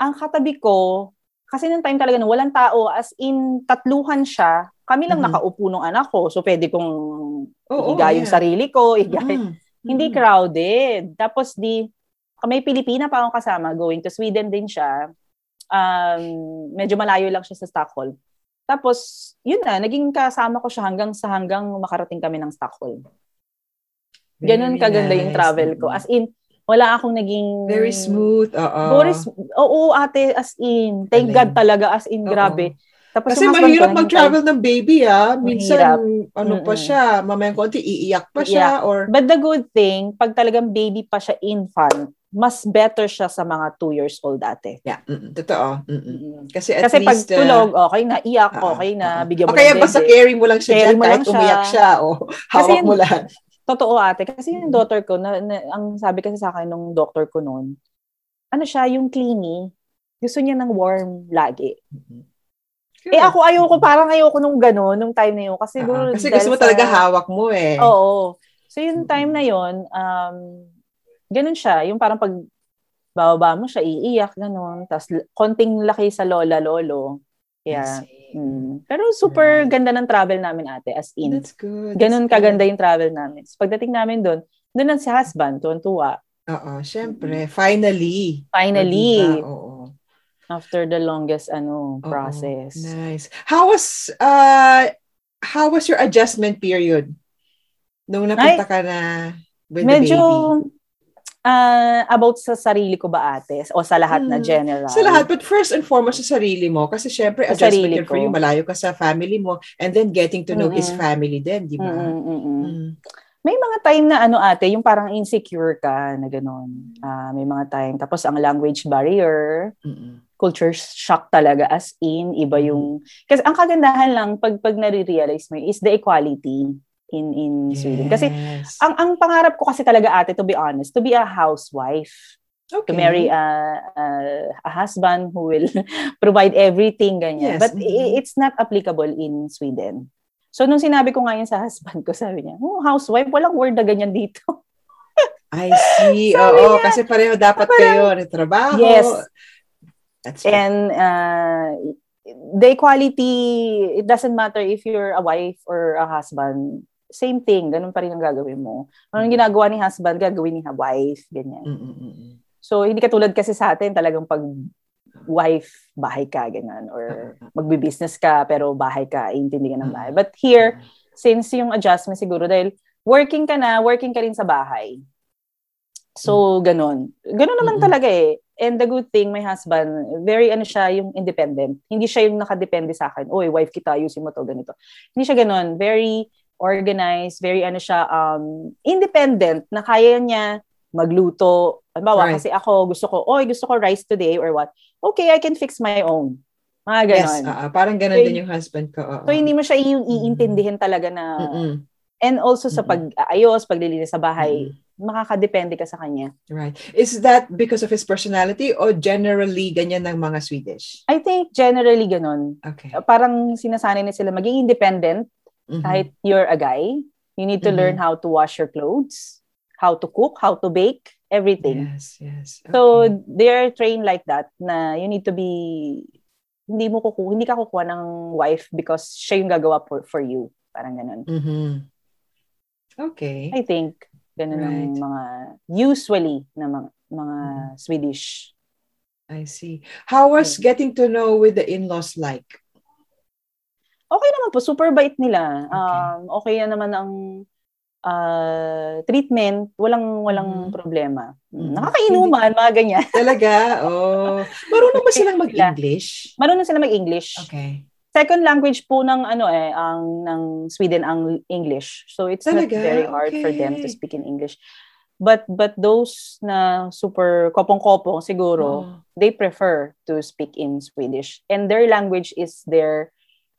ang katabi ko, kasi nung time talaga, nung walang tao, as in, tatluhan siya. Kami lang Mhm. nakaupo ng anak ko. So, pwede kong Oo, higa yung yeah. sarili ko. Higa. Mhm. Hindi Mhm. crowded. Tapos, di, may Pilipina pa akong kasama. Going to Sweden din siya. Um, medyo malayo lang siya sa Stockholm. Tapos, yun na, naging kasama ko siya hanggang sa hanggang makarating kami ng Stockholm. Ganun Very kaganda yung nice. travel ko. As in, wala akong naging... Very smooth. Oo. Boris, oo ate, as in. Thank Galing. God talaga, as in, Oo. grabe. Tapos Kasi yung mahirap mag-travel ng baby, ah. Minsan, Mahirap. ano pa Mm-mm. siya, mamayang konti, iiyak pa siya, or... But the good thing, pag talagang baby pa siya infant, mas better siya sa mga 2 years old ate. Yeah, mm-mm. totoo. Mm-mm. Mm. Kasi at Kasi pag least... uh, tulog, okay na, iyak, ah, okay na, ah. bigyan mo O kaya ng basta carry mo lang siya Carry dyan, mo kahit lang siya. umiyak siya, o hawak yun- mo lahat. Totoo ate. Kasi yung Mm. daughter ko, na, na- ang sabi kasi sa akin nung doctor ko noon, ano siya, yung clingy, gusto niya ng warm lagi. Eh ako ayoko, parang ayoko nung gano'n, nung time na yun. Kasi, siguro kasi gusto mo sa- talaga hawak mo eh. Oo. So yung time na yon um, ganun siya. Yung parang pag bababa mo siya, iiyak, ganun. Tapos konting laki sa lola, lolo. Yeah. Mm. Pero super Right. ganda ng travel namin ate, as in. That's good. Ganun that's good. kaganda yung travel namin. So pagdating namin doon, doon ang si husband, tuwan-tuwa. Oo, syempre. Finally. Finally, O, diba? Oo. after the longest ano Oo. process. Nice. How was uh how was your adjustment period? Nung napunta ka na with Medyo the baby? Ah, about sa sarili ko ba ate? O sa lahat na Hmm. general? Sa lahat, but first and foremost sa sarili mo. Kasi syempre, Sa adjustment yun for you. Malayo ka sa family mo. And then getting to know his Mm-mm. family din, di ba? Mm, mm. May mga time na ano ate, yung parang insecure ka na gano'n. Ah, may mga time. Tapos ang language barrier, Mm-mm. culture shock talaga as in, iba Mm-hmm. yung... Kasi ang kagandahan lang pag, pag nare-realize mo is the equality in in Sweden. Kasi Yes. ang ang pangarap ko kasi talaga ate, to be honest, to be a housewife. okay. to marry a, a, a husband who will provide everything, ganyan. Yes, But mhm. i- it's not applicable in Sweden. So, nung sinabi ko ngayon sa husband ko, sabi niya, oh, housewife, walang word na ganyan dito. I see. Oo, niya, kasi pareho dapat parang- kayo ng trabaho. Yes. That's right. And uh, the equality, it doesn't matter if you're a wife or a husband. Same thing, ganun pa rin ang gagawin mo. Anong ginagawa ni husband, gagawin ni wife, ganyan. Mm, mm, mm, mm. So, hindi katulad kasi sa atin, talagang pag wife, bahay ka, ganyan. Or magbi-business ka, pero bahay ka, intindi ka ng bahay. But here, since yung adjustment siguro, dahil working ka na, working ka rin sa bahay. So, ganun. Ganun naman Mm-mm. talaga eh. And the good thing, my husband, very ano siya, yung independent. Hindi siya yung nakadepende sa akin. Uy, wife kita, ayusin mo to, ganito. Hindi siya ganun. Very organized, very ano siya, um, independent, na kaya niya magluto. Halimbawa, Right. kasi ako, gusto ko, oy, gusto ko rice today or what. Okay, I can fix my own. Mga Yes, ganon. ah, ah, parang ganun So, din yung husband ko. oo. So, hindi mo siya yung iintindihin talaga na, Mm-mm. and also sa pag-ayos, paglilinis sa bahay, Mm-mm. makakadepende ka sa kanya. Right. Is that because of his personality or generally ganyan ng mga Swedish? I think generally ganun. Okay. Parang sinasanay na sila maging independent Mhm. kahit you're a guy. You need to Mhm. learn how to wash your clothes, how to cook, how to bake, everything. Yes, yes. So Okay. they're trained like that na you need to be hindi mo kuku hindi ka kukuha ng wife because siya yung gagawa for, for you. Parang ganun. Mhm. Okay. I think ganun ang Right. mga usually na mga, mga Mhm. Swedish. I see. How was getting to know with the in-laws like? Okay naman po, super bait nila. Okay. Um okay yan naman ang uh, treatment, walang walang Mhm. problema. Mhm. Nakakainuman, mga ganyan. Talaga? Oh. Marunong ba silang mag-English? Marunong sila mag-English. Okay. second language po ng ano eh ang ng Sweden ang English. So it's Talaga? not very hard for them Okay. to speak in English. But but those na super kopong-kopong siguro, Oh. they prefer to speak in Swedish. And their language is their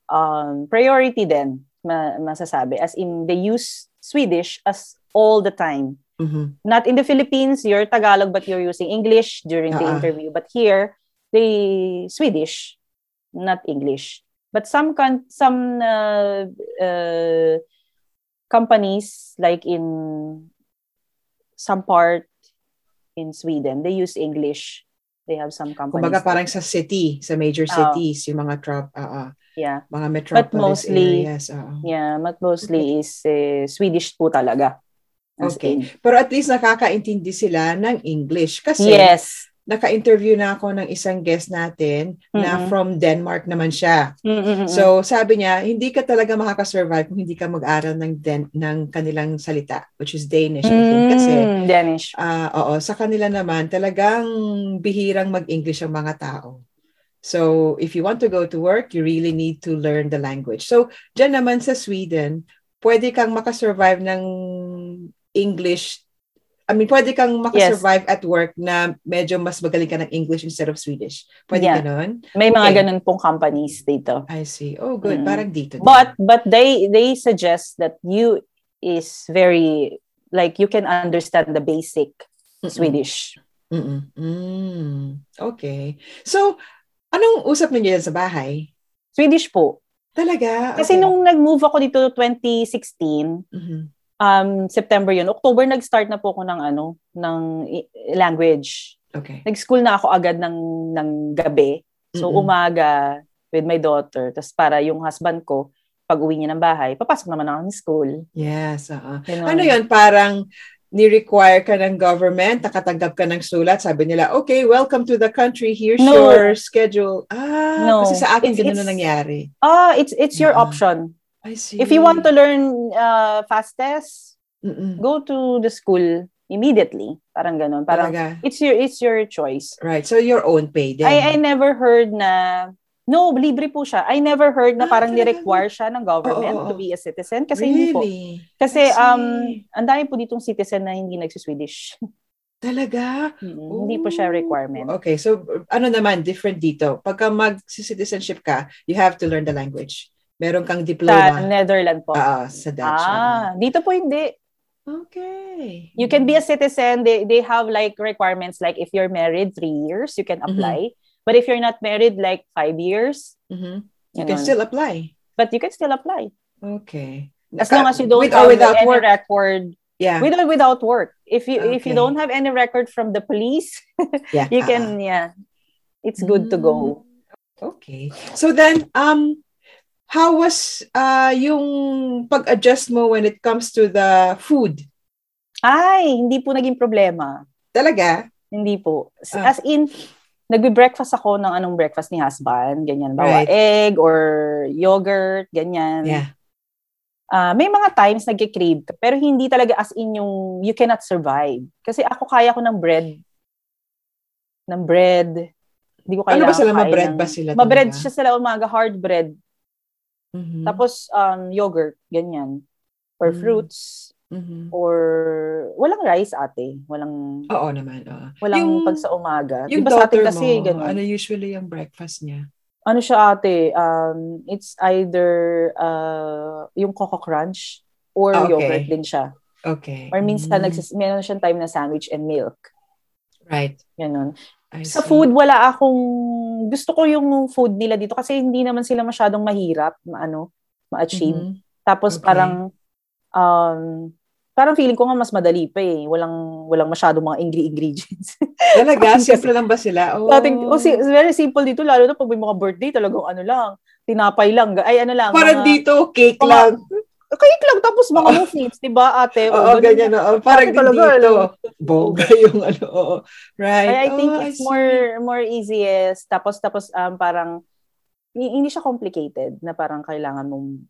um, priority then, ma- masasabi. As in, they use Swedish as all the time. Mhm. Not in the Philippines, you're Tagalog but you're using English during the Ah. interview. But here, they Swedish, not English. But some con- some uh, uh, companies like in some part in Sweden, they use English. They have some companies. Kumbaga parang sa city, sa major Oo. cities, yung mga trop, ah, ah, yeah, mga metropolis mostly- areas. oo. yeah, but mostly is uh, Swedish po talaga. As Okay. in. Pero at least nakakaintindi sila ng English. Kasi Yes. naka-interview na ako ng isang guest natin na Mm-mm. from Denmark naman siya. Mm-mm-mm. So sabi niya, hindi ka talaga makakasurvive kung hindi ka mag-aral ng, Den- ng kanilang salita, which is Danish, I think. Kasi Mm, Danish. Ah, oo, sa kanila naman talagang bihirang mag-English ang mga tao. So, if you want to go to work, you really need to learn the language. So, dyan naman sa Sweden, pwede kang makasurvive ng English. I mean, pwede kang makasurvive at work na medyo mas magaling ka ng English instead of Swedish. Pwede Yeah. ganon? May mga Okay. ganun pong companies dito. I see. Oh, good. Mm. Parang dito. din. But but they they suggest that you is very like you can understand the basic Mm-mm. Swedish. Mm-mm. Mm. Okay. So, anong usap ninyo yan sa bahay? Swedish po. Talaga? Kasi Okay. nung nag-move ako dito 2016, Mhm. um September 'yun. October nag-start na po ako ng ano, ng language. Okay. Nag-school na ako agad ng ng gabi. So Mm-mm. umaga with my daughter. Tapos para yung husband ko, pag uwi niya ng bahay, papasok naman ako ng school. Yes. oo. Ganun. Ano yun? Parang ni-require ka ng government, nakatanggap ka ng sulat, sabi nila, okay, welcome to the country, here's No. your schedule. Ah, No. kasi sa akin It's- ganun it's- na nangyari. Ah, it's it's your Yeah. option. I see. If you want to learn uh, fastest, Mm-mm. go to the school immediately. Parang ganun. Parang Talaga. it's your it's your choice. Right. So your own pay din. I I never heard na no, libre po siya. I never heard na Ah, parang ni-require siya ng government Oo, oo, to oo. be a citizen kasi hindi po. really? Kasi um ang dami po ditong citizen na hindi nagsi-Swedish. Talaga? Mm, Hindi po siya requirement. Okay. So, ano naman, different dito. Pagka mag-citizenship ka, you have to learn the language. Meron kang Sa diploma. Netherlands po. Ah, sa Dutch. ah, dito po hindi. Okay. You can be a citizen. They they have like requirements like if you're married, three years you can Mhm. apply. But if you're not married, like five years, Mhm. You can Ganon. still apply. but you can still apply Okay. as long as you don't With have without any work. record Yeah. With or without work. If you if you Okay. don't have any record from the police, yeah. you can yeah. It's good to go. Okay. So then, um, how was uh, yung pag-adjust mo when it comes to the food? Ay, hindi po naging problema. Talaga? Hindi po. Ah. As in, nagbe-breakfast ako ng anong breakfast ni husband, ganyan. Bawa Right. egg or yogurt, ganyan. Yeah. Ah, may mga times nagke-crave ka, pero hindi talaga as in yung you cannot survive. Kasi ako kaya ko ng bread. Ng bread. Hindi ko Ano kailangan ba sila? Ma-bread ng- ba sila Ma-bread talaga? siya sila umaga, hard bread. Mhm. Tapos um, yogurt, ganyan. Or Mm. fruits. Mhm. Or walang rice ate. Walang Oo naman. oo. walang yung, pag sa umaga. yung Diba sa atin kasi mo, ganun. ano usually yung breakfast niya? ano siya ate, um, it's either uh, yung Coco Crunch or Ah, okay. yogurt din siya. Okay. Or minsan, Mm. nagsis- meron siyang time na sandwich and milk. Right. Ganun. I Sa see. food, wala akong... Gusto ko yung food nila dito kasi hindi naman sila masyadong mahirap ma- ano, ma-achieve. Mhm. Tapos Okay. parang... Um, parang feeling ko nga mas madali pa eh. Walang, walang masyadong mga ingre- ingredients. Talaga? Simple lang ba sila? Oh. Dating, oh, si, very simple dito, lalo na pag may mga birthday, talagang ano lang, tinapay lang, ay ano lang. Parang mga- dito, cake mga- lang. Cake lang, tapos mga muffins, di ba ate? Oo, ganun ganyan. Oo. Parang Ate talaga, dito. ano. Boga yung ano. Oo. Right. Kaya I think Oh, it's see. more more easiest. Tapos, tapos um, parang, hi- hindi siya complicated na parang kailangan mong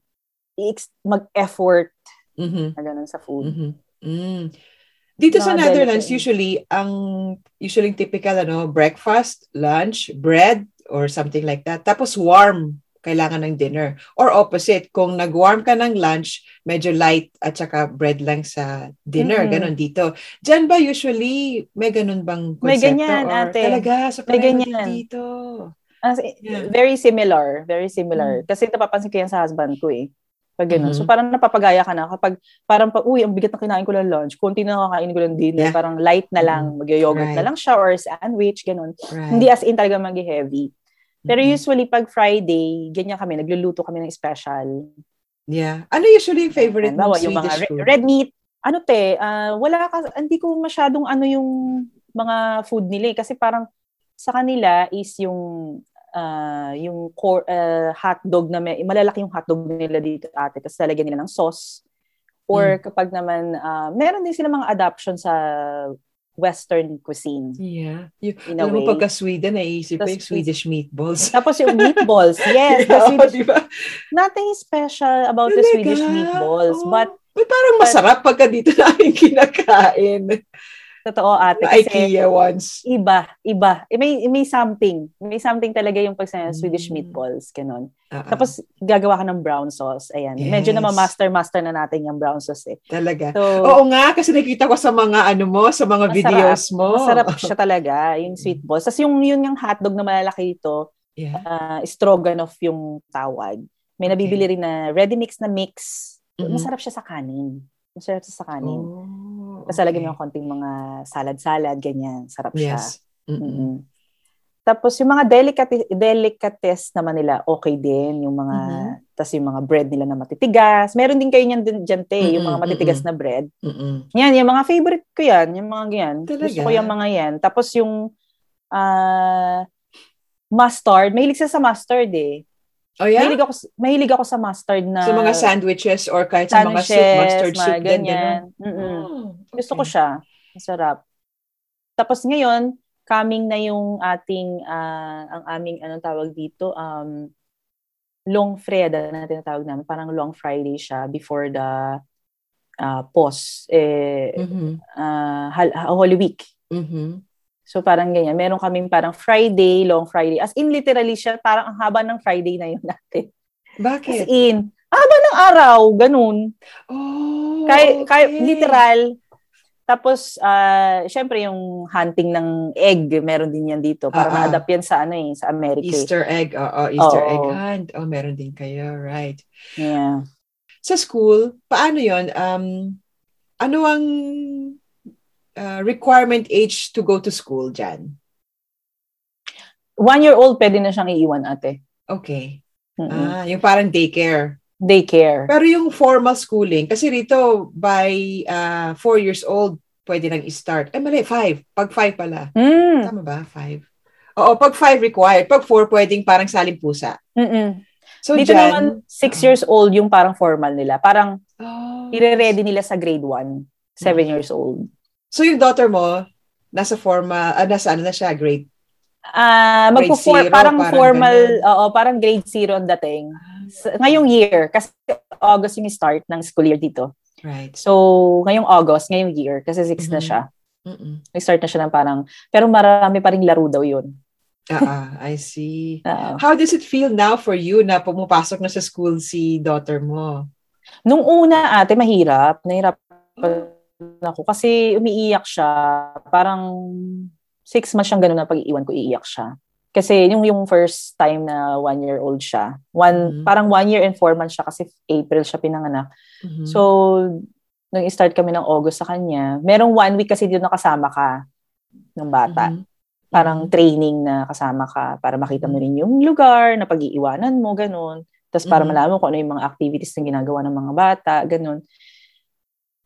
mag-effort Mhm. na ganun sa food. Mhm. Mm. Dito sa Mga Netherlands, delicate. usually, ang usually typical, ano, breakfast, lunch, bread, or something like that. Tapos warm, kailangan ng dinner. Or opposite, kung nag-warm ka ng lunch, medyo light at saka bread lang sa dinner. Mhm. Ganon dito. Diyan ba usually may ganun bang konsepto? May ganyan, or ate. Talaga, sa May ganyan. dito. As, Yeah. Very similar. Very similar. Mm. Kasi napapansin ko yan sa husband ko eh. Pag ganun. Mhm. So parang napapagaya ka na kapag parang pag, uy, ang bigat na kinain ko ng lunch, konti na kakain ko ng dinner, Yeah. parang light na lang, mag-yogurt na Right. lang siya or sandwich, ganun. Right. Hindi as in talaga mag-heavy. Pero Mhm. usually pag Friday, ganyan kami, nagluluto kami ng special. Yeah. Ano usually yung favorite Halimbawa, mong yung mga Swedish food? red meat. Ano te, ah, wala ka, hindi ko masyadong ano yung mga food nila eh. Kasi parang sa kanila is yung ah, yung core, ah, hotdog na may, malalaki yung hotdog nila dito ate. Tapos lalagyan nila ng sauce. Or kapag naman, ah, meron din sila mga adaption sa Western cuisine. Yeah. Yung, In alam mo, way. pagka Sweden, naisip ko yung Swedish meatballs. Tapos yung meatballs, yes, the Yeah, Swedish, di ba? nothing special about the Talaga? Swedish meatballs. Oh. But Uy, parang masarap pagka dito namin kinakain. Totoo ate, kasi IKEA once. iba, iba. Eh, May, may something. May something talaga yung pag sa Swedish Mm. meatballs, ganun. Ah, ah, Tapos, gagawa ka ng brown sauce. Ayan. Medyo Yes. na master-master na natin yung brown sauce eh. talaga. So, Oo nga, kasi nakita ko sa mga ano mo, sa mga Masarap. videos mo. masarap siya talaga, yung sweet balls. Tapos yung, yun yung hotdog na malalaki ito, Yeah. uh, stroganoff yung tawag. May nabibili rin na ready mix na mix. Mhm. Masarap siya sa kanin. Masarap siya sa kanin. Oh, Tapos lagyan mo ng konting mga salad-salad, ganyan. Sarap siya. Yes. Mm-mm. Mm-mm. Tapos yung mga delicate delicates naman nila, okay din. Yung mga, Mhm. tas yung mga bread nila na matitigas. Meron din kayo niyan din dyan, te, yung mga matitigas mm-mm. na bread. Mm-mm. Yan, yung mga favorite ko yan. Yung mga ganyan. Talaga? Gusto ko yung mga yan. Tapos yung ah mustard. Mahilig siya sa mustard eh. Oh, yeah? Mahilig ako, mahilig ako sa mustard na sa mga sandwiches or kahit sa mga soup, mustard mga soup din, ganyan. ganun. Mm-mm. Oh, Gusto ko siya. Masarap. Tapos ngayon, coming na yung ating, ah, ang aming, anong tawag dito, um, long Freda na tinatawag namin. Parang long Friday siya before the uh, pause. Eh, Mhm. ah, hal- Holy Week. Mhm. So parang ganyan. Meron kaming parang Friday, long Friday. As in literally siya, parang ang haba ng Friday na yun natin. As Bakit? in, haba ng araw, ganun. Oh, Kay, kay, okay. literal. Tapos, ah syempre yung hunting ng egg, meron din yan dito. Para Ah, ah. na-adapt yan sa ano eh, sa America. eh. Easter egg. Oo, Easter Oo. egg hunt. Oh, meron din kayo. Right. Yeah. Sa school, paano yon? Um, ano ang uh, requirement age to go to school dyan? One year old, pwede na siyang iiwan ate. Okay. Mm-mm. Ah, yung parang daycare. daycare. Pero yung formal schooling, kasi rito by uh, four years old, pwede nang i-start. Eh, mali, five. Pag five pala. Mm. Tama ba? Five. Oo, pag five required. Pag four, pwedeng parang saling pusa. Mm-mm. So, Dito dyan, naman, six years old yung parang formal nila. Parang oh. ire-ready nila sa grade one. Seven years old. So, yung daughter mo, nasa formal, ah, nasa ano na siya, grade Ah, Grade magpo zero, parang, parang formal, ganun. oo, parang grade zero ang dating. Ngayong year, kasi August yung start ng school year dito. Right. So, ngayong August, ngayong year, kasi six na Mhm. siya. Mm-mm. Nag-start na siya ng parang, pero marami pa rin laro daw yun. Ah, ah, I see. Oo. How does it feel now for you na pumapasok na sa school si daughter mo? Nung una, ate, mahirap. Nahirapan ako kasi umiiyak siya. Parang six months siyang ganun na pag-iwan ko, iiyak siya. Kasi yung, yung first time na one-year-old siya, one, Mhm. parang one year and four months siya kasi April siya pinanganak. Mhm. So, nung start kami ng August sa kanya, merong one week kasi dito nakasama ka ng bata. Mhm. Parang Mhm. training na kasama ka para makita mo rin yung lugar na pag-iiwanan mo, ganun. Tapos para Mhm. malaman mo kung ano yung mga activities na ginagawa ng mga bata, ganun.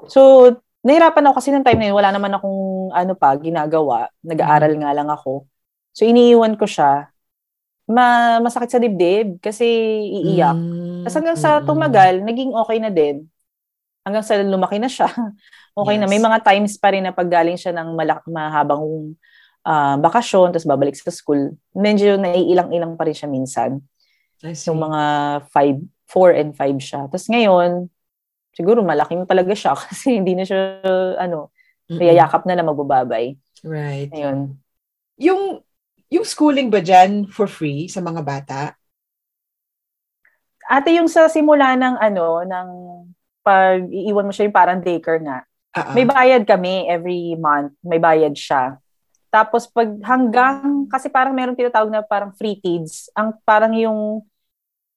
So, nahirapan ako kasi ng time na yun, wala naman akong ano pa, ginagawa. Nag-aaral nga lang ako. So, iniiwan ko siya. Ma masakit sa dibdib kasi iiyak. Mm, Tapos hanggang sa tumagal, naging okay na din. Hanggang sa lumaki na siya. okay na. Yes. May mga times pa rin na paggaling siya ng malak mahabang ah, bakasyon, tapos babalik sa school, medyo naiilang-ilang pa rin siya minsan. Yung mga 5, 4 and 5 siya. Tapos ngayon, siguro malaking talaga siya kasi hindi na siya, ano, Mm-mm. nayayakap na lang magbababay. Right. Ayun. Yung yung schooling ba dyan for free sa mga bata? Ate, yung sa simula ng, ano, ng pag iiwan mo siya yung parang daycare nga, ah. May bayad kami every month. May bayad siya. Tapos pag hanggang, kasi parang meron tinatawag na parang free kids. Ang parang yung,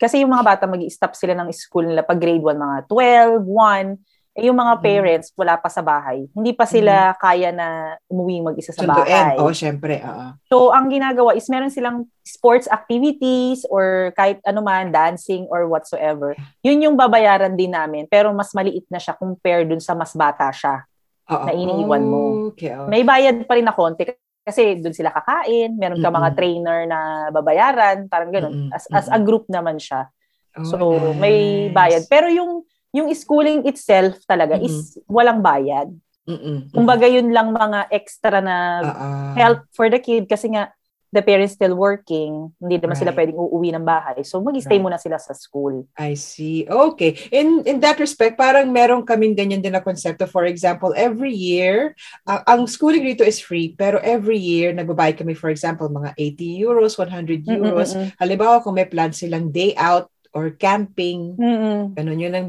kasi yung mga bata mag stop sila ng school nila pag grade 1, mga 12, 1. Eh yung mga Mhm. parents, wala pa sa bahay. Hindi pa sila kaya na umuwi mag-isa sa bahay. Oo, syempre. Oo. So, ang ginagawa is meron silang sports activities or kahit ano man, dancing or whatsoever. Yun yung babayaran din namin. Pero mas maliit na siya compare dun sa mas bata siya. Oo. Na iniiwan mo. Okay. oo. May bayad pa rin na konti kasi doon sila kakain, meron ka mga Mm-mm. trainer na babayaran, parang ganun. Mm-mm. As, as a group naman siya. Oh, So, nice. may bayad. Pero yung yung schooling itself talaga is walang bayad. Mm-mm. Kumbaga yun lang mga extra na ah. help for the kid kasi nga the parents still working, hindi naman sila Right. pwedeng uuwi ng bahay. So, mag-stay Right. muna sila sa school. I see. Okay. In in that respect, parang meron kaming ganyan din na konsepto. For example, every year, ang- ang schooling rito is free, pero every year, nagbabayad kami, for example, mga 80 euros, 100 euros. Mm-mm-mm. Halimbawa, kung may plan silang day out or camping, Mm-mm. ganun, yun ang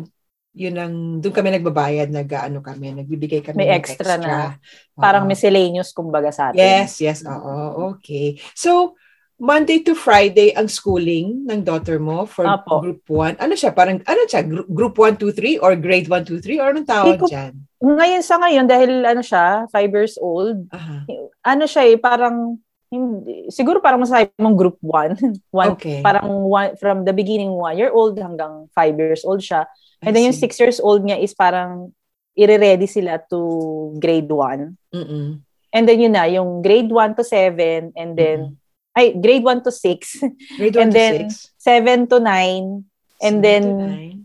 yun ang doon kami nagbabayad, nag-ano kami, nagbibigay kami May ng extra na. Oo. Parang miscellaneous kumbaga sa atin. Yes, yes. Oo, okay. So, Monday to Friday ang schooling ng daughter mo for Apo. group 1. Ano siya? Parang, ano siya? Gr- Group 1, 2, 3 or grade 1, 2, 3? Or anong tawag ko- dyan? Ngayon sa ngayon, dahil ano siya, five years old, Aha. ano siya eh, parang, hindi, siguro parang masasabi mong group 1. one, Okay. Parang one, from the beginning, one year old hanggang five years old siya. I And then yung see. six years old niya is parang, ire-ready sila to grade 1. Mm-mm. And then yun na, yung grade 1 to 7, and then, ay, grade 1 to 6, Grade 1 and to then, 6? 7 to 9, and then,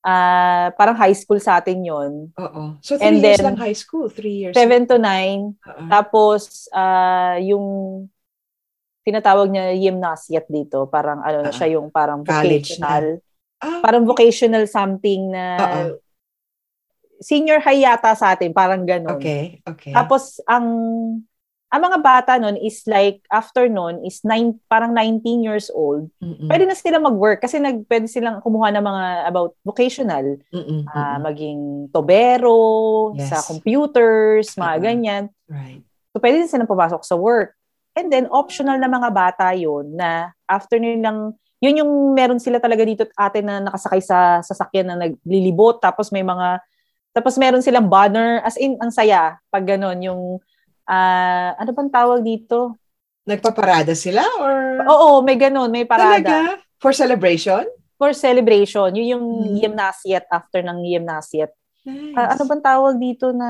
ah parang high school sa atin yon Oo. So, 3 and years then, lang high school. 3 years. 7 to 9, Oo. Tapos, ah yung tinatawag niya gymnasiat dito, parang ano na siya yung parang college vocational. Ah, Parang vocational something na Oo. senior high yata sa atin, parang ganun. okay. Okay. Tapos, ang ang mga bata nun is like, after nun is nine, parang 19 years old. Mm-mm. Pwede na sila mag-work kasi nag, pwede silang kumuha ng mga about vocational. Mm-mm. ah, Mm-mm. maging tobero, Yes. sa computers, mga Oo. ganyan. Right. So, pwede din silang pumasok sa work. And then, optional na mga bata yon na after nilang, yun yung meron sila talaga dito at atin na nakasakay sa sasakyan na naglilibot. Tapos may mga, tapos meron silang banner. As in, ang saya. Pag ganon, yung, ah ano bang tawag dito? Nagpaparada sila or? Oo, may ganon, may parada. Talaga? For celebration? for celebration. Yun yung Mhm. gymnasiet after ng gymnasiet. Nice. Ah, ano bang tawag dito na...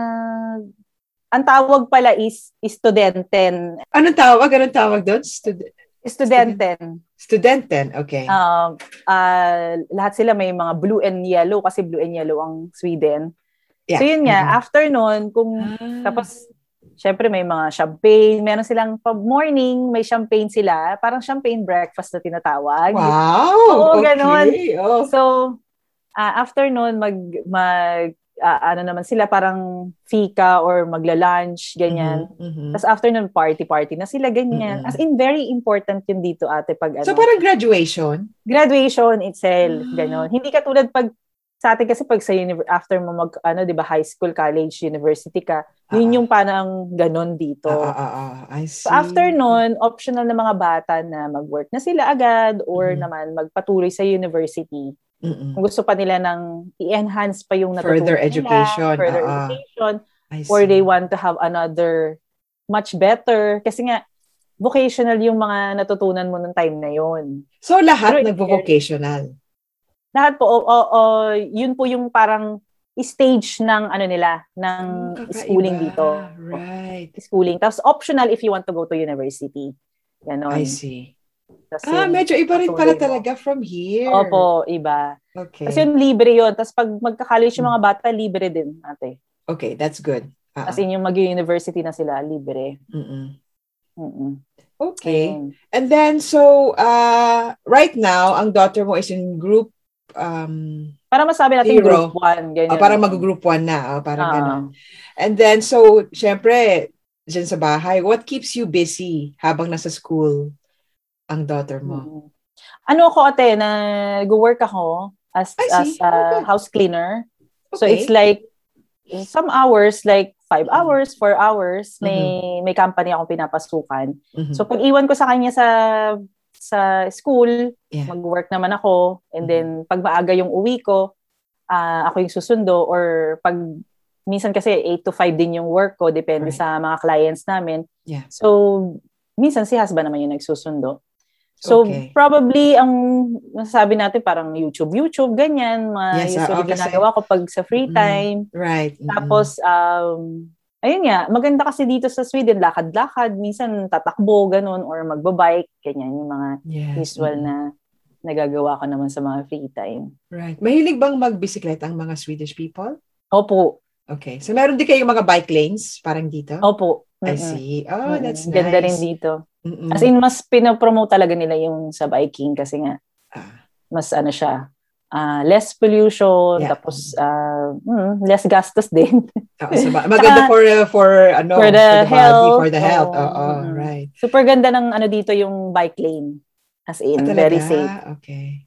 Ang tawag pala is studenten. Anong tawag? Anong tawag doon? Stud- Studenten. studenten. Okay. Um, ah, lahat sila may mga blue and yellow kasi blue and yellow ang Sweden. Yeah. So yun nga, Mhm. after nun, kung Ah. tapos syempre may mga champagne, meron silang pag morning, may champagne sila, parang champagne breakfast na tinatawag. Wow! Oo, okay. ganon. Oh. So, uh, after nun, mag, mag ah, ano naman sila, parang fika or magla-lunch, ganyan. Mhm, mhm. Tapos after nun, party-party na sila, ganyan. Mm-mm. As in, very important yun dito, ate, pag ano, So parang graduation? graduation itself, Ah. ganon. Hindi katulad pag, sa atin kasi pag sa univer- after mo mag, ano, di ba, high school, college, university ka, yun Ah. yung parang ganon dito. Ah, ah, ah, I see. So after nun, optional na mga bata na mag-work na sila agad or Mhm. naman magpatuloy sa university. Mm-mm. Kung gusto pa nila ng i-enhance pa yung natutunan Further nila, education, further oo. education, or they want to have another much better. Kasi nga, vocational yung mga natutunan mo nung time na yon. So lahat nagvo-vocational? Lahat po, o, o, o, yun po yung parang stage ng ano nila, ng kakaiba. schooling dito. Right. Schooling. Tapos optional if you want to go to university. Ganon. I see. Tapos Ah, yun, medyo iba rin pala talaga from here. Opo, iba. Okay. Kasi yun, libre yun. Tapos pag magka-college yung mga bata, libre din, ate. Okay, that's good. Ah, As in, yung mag-university na sila, libre. mm-mm. Mm-mm. Okay. Ayun. And then, so, uh, right now, ang daughter mo is in group, um, Para masabi natin Zero. group 1, ganyan. ah, parang mag-group 1 na, ah, parang Ah. ganun. And then, so, syempre, dyan sa bahay, what keeps you busy habang nasa school ang daughter mo? Mm. Ano ako ate, nag-work ako as as a Okay. house cleaner. So Okay. it's like some hours like five Mhm. hours, four hours, may may company akong pinapasukan. Mhm. So pag iwan ko sa kanya sa sa school, Yeah. mag-work naman ako and then pag maaga yung uwi ko, ah, ako yung susundo or pag minsan kasi 8 to 5 din yung work ko depende Right. sa mga clients namin. Yeah. So minsan si husband naman yung nagsusundo. So Okay. probably ang masasabi natin parang YouTube, YouTube ganyan, mga Yes, ah, usually oh, ginagawa ko pag sa free Mm. time. Right. mm-mm. Tapos, um, ayun nga, maganda kasi dito sa Sweden, lakad-lakad, minsan tatakbo, ganun, or magbabike, ganyan, yung mga yes. usual mm-mm. na nagagawa ko naman sa mga free time. Right. Mahilig bang magbisikleta ang mga Swedish people? Opo, Okay. So, meron din kayong mga bike lanes, parang dito? opo. I see. Oh, Mm-mm. that's nice. Ganda rin dito. Mm-mm. As in, mas pinapromote talaga nila yung sa biking kasi nga, Ah, mas ano siya, ah, less pollution, Yeah. tapos ah, mm, less gastos din. oo, so maganda for, uh, for, ano, For the body, health, for the health. oo. Oo, Mm. right. Super ganda ng ano dito yung bike lane. As in, Ah, very safe. Okay.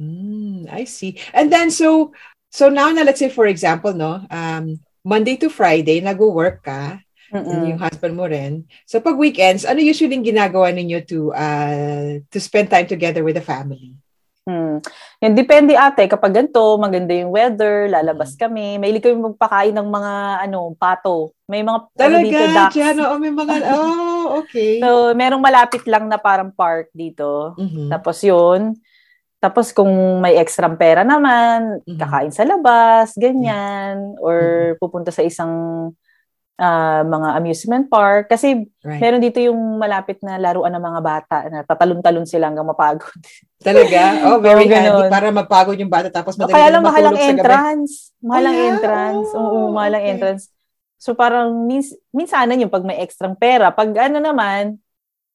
Mm, I see. And then, so, so now na, let's say, for example, no, um, Monday to Friday, nag-work ka, Mm-mm. yung husband mo rin. So, pag weekends, ano usually yung ginagawa ninyo to, uh, to spend time together with the family? Hmm. Yan, depende ate, kapag ganito, maganda yung weather, lalabas Mm. kami. Mahilig kami magpakain ng mga ano, pato. May mga ano Talaga, dito, ducks. dyan, oo, may mga, oh, okay. So, merong malapit lang na parang park dito. Mhm. Tapos yun. Tapos kung may extra pera naman, Mhm. kakain sa labas, ganyan. Or pupunta sa isang ah, mga amusement park. Kasi Right. meron dito yung malapit na laruan ng mga bata na tatalon-talon sila hanggang mapagod. Talaga? Oh, very Oo, handy para mapagod yung bata tapos O madali kaya lang mahal ang entrance. Mahal ang Oh, yeah? entrance. Oo, Oh, mahal ang okay. entrance. So parang mins minsanan yung pag may extra pera. Pag ano naman,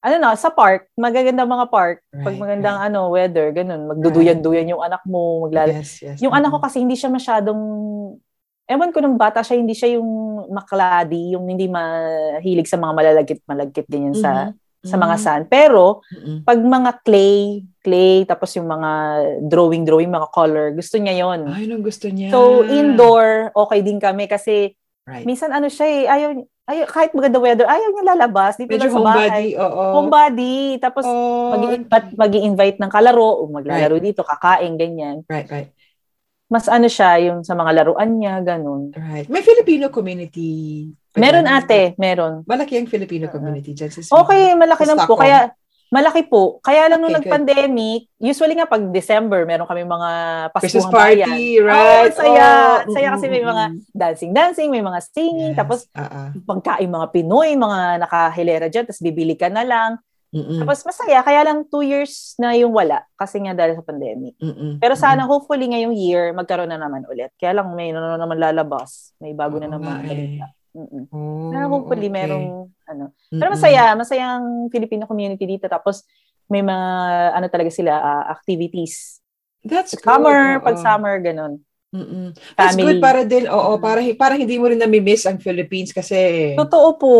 ano na, sa park, magaganda mga park. Right, pag magandang ano, weather, ganun, magduduyan-duyan yung anak mo, maglala. Yes, yes. Yung anak ko Mhm. kasi hindi siya masyadong Ewan ko nung bata siya, hindi siya yung makladi, yung hindi mahilig sa mga malalagkit-malagkit ganyan sa Mhm. sa mga Mhm. sand. Pero Mhm. pag mga clay, clay, tapos yung mga drawing-drawing, mga color, gusto niya yon. Ay, nung gusto niya. So, indoor, okay din kami kasi Right. minsan ano siya eh, ayaw, ayaw kahit maganda weather, ayaw niya lalabas. Dito Medyo lang sa homebody, bahay. oo. Homebody. Tapos, Oh, mag-i-invite ng kalaro, o maglalaro dito, kakain, ganyan. Right, right, Mas ano siya, yung sa mga laruan niya, ganun. right. May Filipino community. Meron ate, meron. Malaki ang Filipino community dyan sa Sweden. Okay, malaki lang po. Kaya, Malaki po. Kaya lang nung Okay, good. nag-pandemic, usually nga pag December, meron kami mga Christmas Paskuhang bayan. party, right? Oh, saya. Oh, saya kasi may mga dancing-dancing, may mga singing, Yes. tapos Ah, ah. pagkain mga Pinoy, mga nakahilera dyan, tapos bibili ka na lang. Mm-mm. Tapos masaya, kaya lang two years na yung wala kasi nga dahil sa pandemic. Mm-mm. Pero sana hopefully ngayong year magkaroon na naman ulit. Kaya lang may na naman lalabas. May bago na Oo naman balita. Mm-mm. Oh, Pero hopefully okay. merong ano. Pero Mm-mm. masaya, masayang Filipino community dito. Tapos may mga ano talaga sila ah, activities. That's Pag summer, good. pag summer ganun. Mm-mm. That's Family. good para din, oo, para, para hindi mo rin nami-miss ang Philippines kasi Totoo po.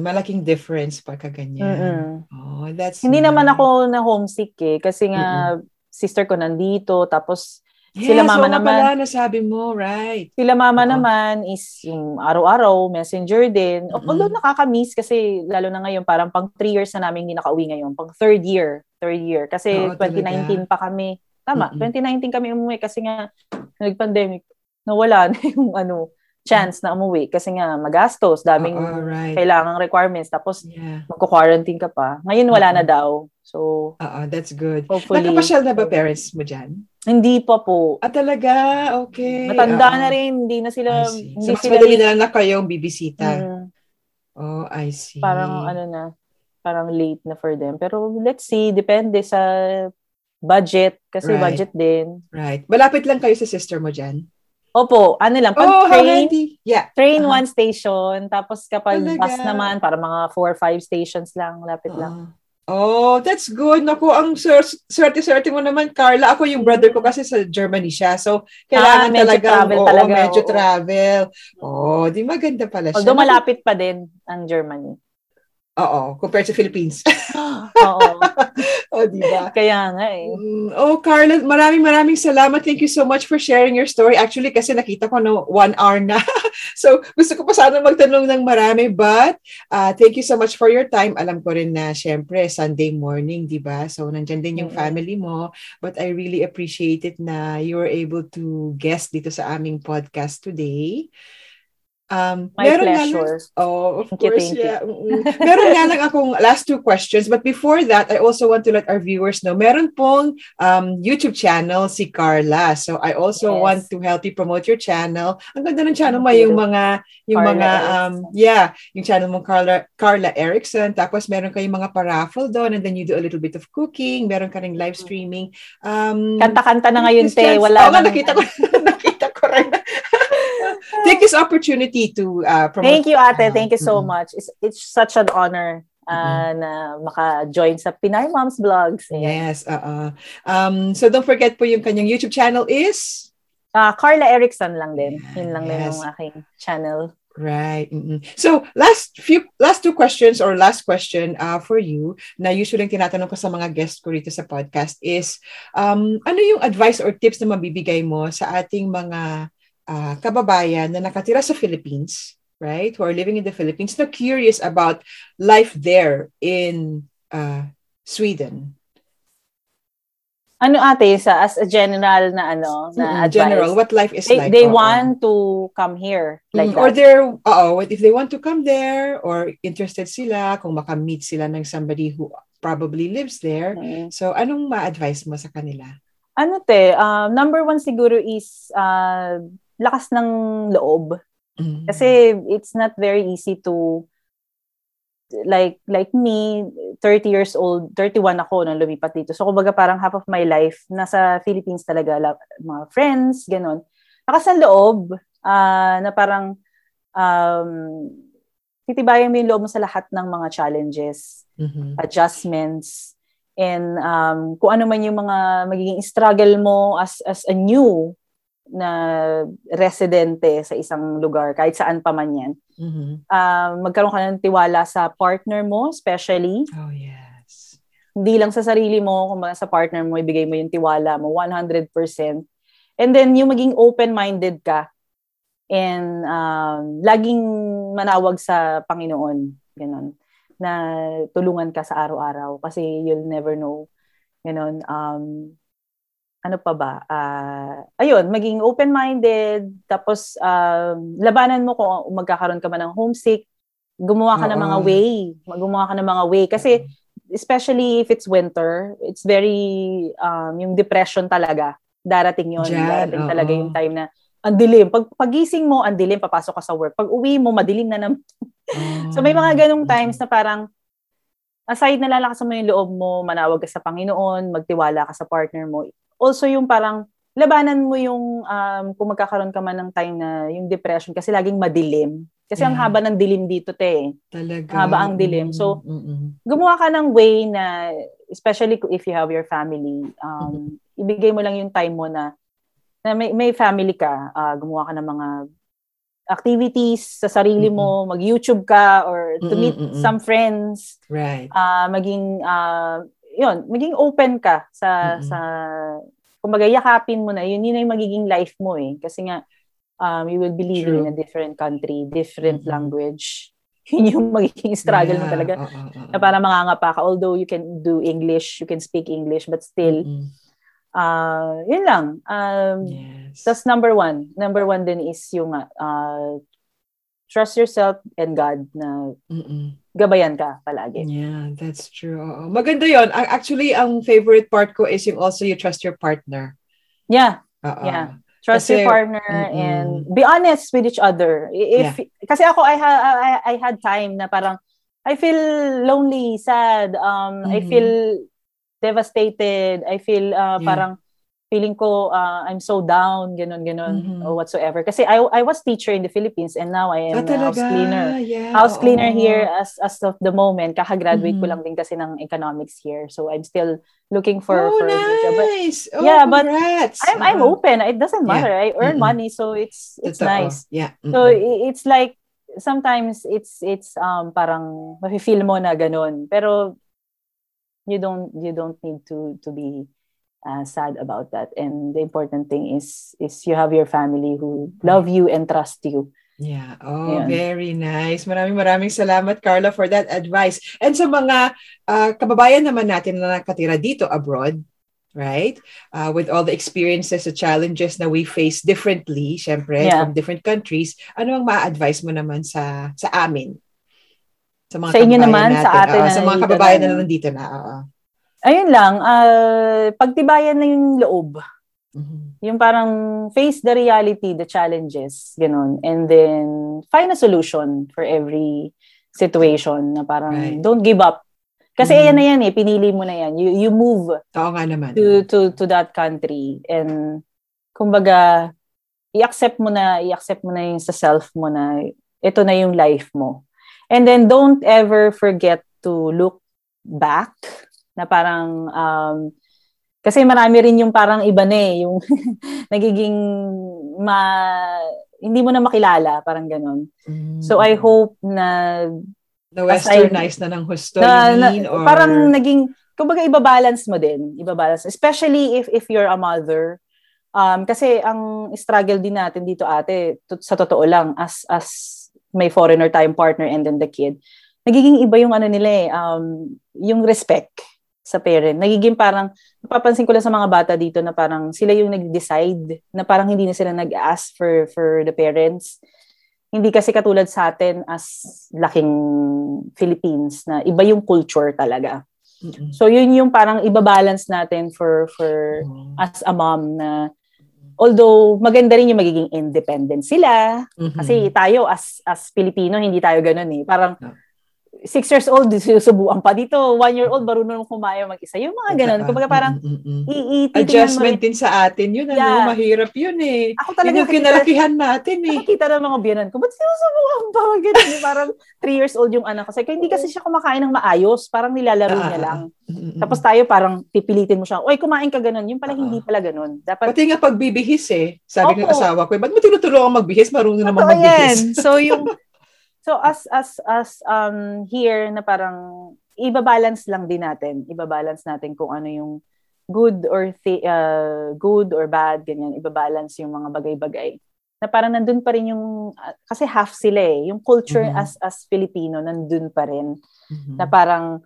Malaking difference pagka ganyan. Mm-mm. Oh, that's Hindi naman nice. ako na homesick eh kasi nga sister ko nandito tapos Yes, sila mama nga naman. pala, nasabi mo, right. Sila mama Oo. naman is yung araw-araw, messenger din. Mm-mm. Although nakaka-miss kasi lalo na ngayon, parang pang three years na namin hindi nakauwi ngayon. Pang third year, third year. Kasi Oo, 2019 pa kami. Tama, Mm-mm. 2019 kami umuwi kasi nga nag-pandemic. Nawala na yung ano, chance na umuwi kasi nga magastos, daming Oo, right. kailangang requirements. Tapos Yeah. magko-quarantine ka pa. Ngayon wala Oo. na daw. So, Oo, that's good. hopefully. Nakapasyal na ba parents mo dyan? Hindi pa po. Ah, talaga? Okay. Matanda Oo. na rin. Hindi na sila, hindi So, mas sila madali na lang kayong bibisita. Mm. Oh, I see. parang ano na, parang late na for them. Pero let's see, depende sa budget. Kasi Right. budget din. Right. Malapit lang kayo sa sister mo dyan? Opo, ano lang, pag oh, train. Yeah. train Uh-huh. one station, tapos kapag Talaga? bus naman, para mga four or five stations lang, lapit lang. Oh, that's good. Naku, ang swerte-swerte mo naman, Carla. Ako yung brother ko kasi sa Germany siya. So, kailangan Ah, medyo talaga, travel oo, talaga, medyo oo. travel. Oh, di maganda pala siya. Although malapit pa din ang Germany. Oo, compared sa Philippines. Oo. oh, di ba? Kaya nga eh. Mm, Oh, Carla, maraming maraming salamat. Thank you so much for sharing your story. Actually, kasi nakita ko na one hour na. so, gusto ko pa sana magtanong ng marami. But, uh, thank you so much for your time. Alam ko rin na, syempre, Sunday morning, di ba? So, nandyan din yung Mm-mm. family mo. But I really appreciate it na you were able to guest dito sa aming podcast today. Um, My meron nga lang- pleasure. Oh, of Thank course, you. yeah. Meron nga lang akong last two questions. But before that, I also want to let our viewers know, meron pong um, YouTube channel si Carla. So I also Yes. want to help you promote your channel. Ang ganda ng channel mo, yung mga, yung Carla mga, um, Erickson. yeah, yung channel mo, Carla, Carla Erickson. Tapos meron kayong mga paraffle doon and then you do a little bit of cooking. Meron ka ring live streaming. Um, Kanta-kanta na ngayon, te. Wala nga, nang- nakita ko. Take this opportunity to uh, promote. Thank you, ate. channel. Thank you so Mm-mm. much. It's, it's such an honor uh, na maka-join sa Pinay Moms Vlogs. Ayan. Yes, uh Um, so don't forget po yung kanyang YouTube channel is Ah, Carla Erickson lang din. Yun lang din Yes. yung aking channel. right. mm-mm. So last few last two questions or last question uh, for you na usually yung tinatanong ko sa mga guests ko rito sa podcast is um, ano yung advice or tips na mabibigay mo sa ating mga uh, kababayan na nakatira sa Philippines, right? Who are living in the Philippines na curious about life there in uh, Sweden. Ano ate, sa as a general na ano, na advice? General, what life is they, like. they oo. want to come here. Mm, Like or that. they're, oo, if they want to come there or interested sila, kung makamit sila ng somebody who probably lives there. Mm. So, anong ma-advise mo sa kanila? Ano te, uh, number one siguro is uh, lakas ng loob. Mm. Kasi it's not very easy to like like me 30 years old 31 ako nung lumipat dito so kumbaga parang half of my life nasa Philippines talaga la- mga friends ganon lakas ng loob ah, na parang um, titibayan mo yung loob mo sa lahat ng mga challenges Mhm. adjustments and um, kung ano man yung mga magiging struggle mo as as a new na residente sa isang lugar kahit saan pa man yan Mhm. um, magkaroon ka ng tiwala sa partner mo especially Oh, yes. hindi lang sa sarili mo kung sa partner mo ibigay mo yung tiwala mo 100% and then yung maging open-minded ka and um, laging manawag sa Panginoon ganun na tulungan ka sa araw-araw kasi you'll never know ganun um, ano pa ba Ah, ayun maging open-minded tapos um, labanan mo kung magkakaroon ka man ng homesick gumawa ka ng Oo. mga way gumawa ka ng mga way kasi especially if it's winter, it's very, um, yung depression talaga. Darating yun. Diyan, Darating oo. talaga yung time na ang dilim. Pag pagising mo, ang dilim, papasok ka sa work. Pag uwi mo, madilim na naman. So may mga ganong times na parang aside na lalakas mo yung loob mo, manawag ka sa Panginoon, magtiwala ka sa partner mo. Also yung parang labanan mo yung um, kung magkakaroon ka man ng time na yung depression kasi laging madilim. Kasi ang Yeah. haba ng dilim dito, te. Talaga. Haba ang dilim. Mm, So, mm, mm. Gumawa ka ng way na, especially if you have your family, um, ibigay mo lang yung time mo na, na may, may family ka, ah, gumawa ka ng mga activities sa sarili mo, mag-YouTube ka or to Mm-mm, meet mm-mm. some friends, Right. ah maging ah yun, maging open ka sa Mm-mm. sa kumbaga yakapin mo na yun yun na yung magiging life mo eh kasi nga um you will be living True. in a different country, different Mm-mm. language. Yun yung magiging struggle mo Yeah, talaga. oo, oo, Na para mangangapa ka although you can do English, you can speak English but still Mm-mm. ah yun lang. Um Yes. tas number one, number one din is yung uh, trust yourself and God na Mm-mm. gabayan ka palagi. Yeah, that's true. Oo. Maganda yon. Actually, ang favorite part ko is yung also you trust your partner. Yeah. Oo. Yeah. Trust Kasi- your partner Mm-mm. and be honest with each other. I- If kasi ako I ha- I, I had time na parang I feel lonely, sad, um I Mhm. feel devastated, I feel uh, Yeah. parang feeling ko uh, I'm so down, ganun ganun Mhm. or whatsoever. Kasi I I was teacher in the Philippines and now I am Ah, a house cleaner. Yeah, House cleaner here as as of the moment. Kakagraduate ko Mhm. lang din kasi ng economics here. So I'm still looking for oh, for a new job. But nice. Oh, Yeah, but congrats. I'm I'm Oo. open. It doesn't Yeah. matter. I earn Mm-mm. money, so it's it's Totoo. nice. Yeah. So mm-mm. i- it's like sometimes it's it's um parang mafe-feel mo na ganun. Pero you don't you don't need to to be uh, sad about that. And the important thing is is you have your family who love you and trust you. Yeah. Oh, Ayan. very nice. Maraming maraming salamat, Carla, for that advice. And sa mga ah, kababayan naman natin na nakatira dito abroad, right? Uh, with all the experiences, the challenges na we face differently, syempre, Yeah. from different countries, ano ang ma-advise mo naman sa sa amin? Sa mga Sa inyo naman, sa natin. atin Oo, na sa mga kababayan na, na nandito na. Oo. Ayun lang, uh, pagtibayan na yung loob. Mhm. Yung parang face the reality, the challenges, ganun. And then find a solution for every situation na parang Right. don't give up. Kasi Mhm. ayan na yan eh, pinili mo na yan. You, you move Oo nga naman. to, to, to that country. And kumbaga, i-accept mo na, i-accept mo na yung sa self mo na ito na yung life mo. And then don't ever forget to look back na parang um, kasi marami rin yung parang iba na eh, yung nagiging ma hindi mo na makilala, parang ganun. Mhm. So I hope na na westernize na ng husto, na, na-? Or... parang naging kumbaga ibabalance mo din ibabalance especially if if you're a mother um kasi ang struggle din natin dito ate to- sa totoo lang as as may foreigner tayong partner and then the kid nagiging iba yung ano nila eh um yung respect sa parent nagiging parang napapansin ko lang sa mga bata dito na parang sila yung nag-decide na parang hindi na sila nag-ask for for the parents hindi kasi katulad sa atin as laking Philippines na iba yung culture talaga. So yun yung parang ibabalance natin for for Oo. as a mom na although maganda rin yung magiging independent sila Mhm. kasi tayo as as Pilipino hindi tayo ganoon eh. Parang No. Six years old sinusubuan pa dito, one year old marunong kumayo mag-isa. Yung mga ganun. Kumbaga parang Mm, mm, mm. iititingnan mo adjustment din sa atin yun, ano, Yeah. mahirap yun eh. Ako Yun talaga yung kinalakihan natin eh. nakikita ng mga biyanan ko, ba't sinusubukan pa? Ganun, parang three years old yung anak ko. Kasi hindi kasi siya kumakain ng maayos. Parang nilalaro Ah, niya ah, lang. Mm, mm, Tapos tayo parang pipilitin mo siya, oy, kumain ka ganun. Yung pala Ah. hindi pala ganun. Dapat, Pati nga pagbibihis eh. Sabi ng asawa ko, ba't mo tinutulungan magbihis? Marunong naman yan. magbihis. So yung, so as, as, as um, here na parang, ibabalance lang din natin. Ibabalance natin kung ano yung good or thi- uh, good or bad, ganyan. Ibabalance yung mga bagay-bagay. Na parang nandun pa rin yung, uh, kasi half sila eh. Yung culture Mhm. as as Filipino, nandun pa rin. Mhm. na parang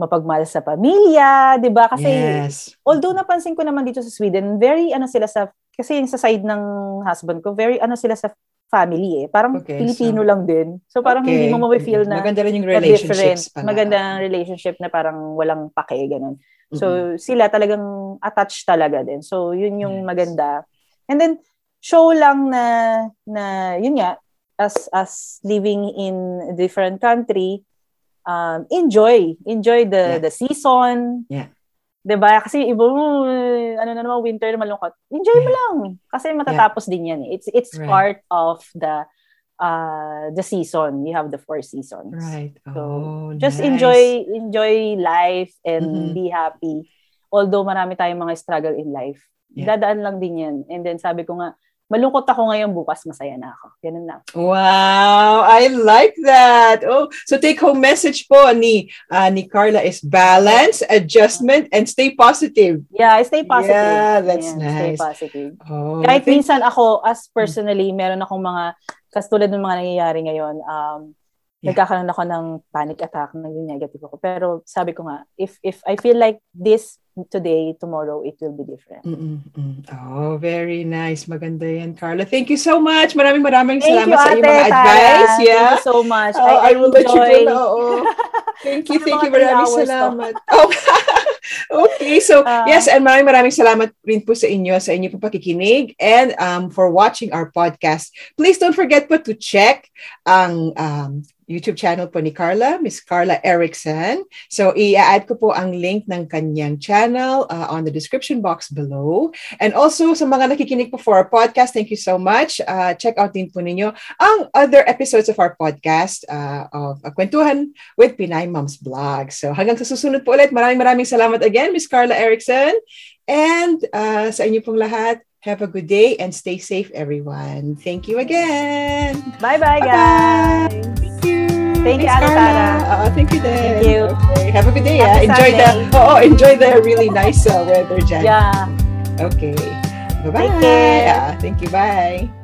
mapagmahal sa pamilya, 'di ba? Kasi yes. although napansin ko naman dito sa Sweden, very ano sila sa kasi yung sa side ng husband ko, very ano sila sa family eh. Parang Okay, Pilipino so- lang din. So parang hindi Okay. mo ma-feel na Maganda rin yung relationships pala. Magandang relationship na parang walang pake, ganun. So, sila talagang attached talaga din. So, yun yung Yes. maganda. And then, show lang na, na yun nga, as, as living in a different country, um, enjoy. Enjoy the, Yeah. the season. Yeah. 'Di ba? Kasi iba mo, ano na naman, winter na malungkot. Enjoy mo Yeah. lang. Kasi matatapos din yan. eh. It's, it's Right. part of the, uh, the season. You have the four seasons. Right. So, Oh, Just nice. enjoy enjoy life and Mhm. be happy. Although marami tayong mga struggle in life. Yeah. Dadaan lang din yan. And then sabi ko nga, malungkot ako ngayon, bukas masaya na ako. Ganun lang. Wow, I like that. Oh, so take home message po ni ah, ni Carla is balance, adjustment and stay positive. Yeah, stay positive. Yeah, that's Ayan, Stay nice. positive. Oh, Kahit thank- minsan ako, as personally, meron akong mga, kas tulad ng mga nangyayari ngayon, um, Yeah. nagkakaroon ako ng panic attack, naging negative ako. Pero sabi ko nga, if if I feel like this today, tomorrow, it will be different. Mm-mm, mm. Oh, very nice. Maganda yan, Carla. Thank you so much. Maraming maraming Thank salamat you, sa iyong mga Tara. advice. Yeah. Thank you so much. Oh, I, will let you go enjoy- na. Oo. Thank you, thank you. Maraming salamat. Oh. okay, so Ah. yes, and maraming maraming salamat rin po sa inyo, sa inyo po pakikinig and um, for watching our podcast. Please don't forget po to check ang um, YouTube channel po ni Carla, Miss Carla Erickson. So, i-add ko po ang link ng kanyang channel uh, on the description box below. And also, sa mga nakikinig po for our podcast, thank you so much. Uh, check out din po ninyo ang other episodes of our podcast uh, of uh, Kwentuhan with Pinay Moms Blog. So, hanggang sa susunod po ulit, maraming maraming salamat again, Miss Carla Erickson. And uh, sa inyo pong lahat, have a good day and stay safe, everyone. Thank you again. Bye-bye, Bye-bye. guys. Thank you. Thank you, Thanks, Ate Tara. Oo, thank you din. Thank you. Okay. Have a good day. Happy ah. Enjoy the oh, enjoy the really nice uh, weather dyan. Yeah. Okay. Bye-bye. Take care. Ah, thank you. Bye.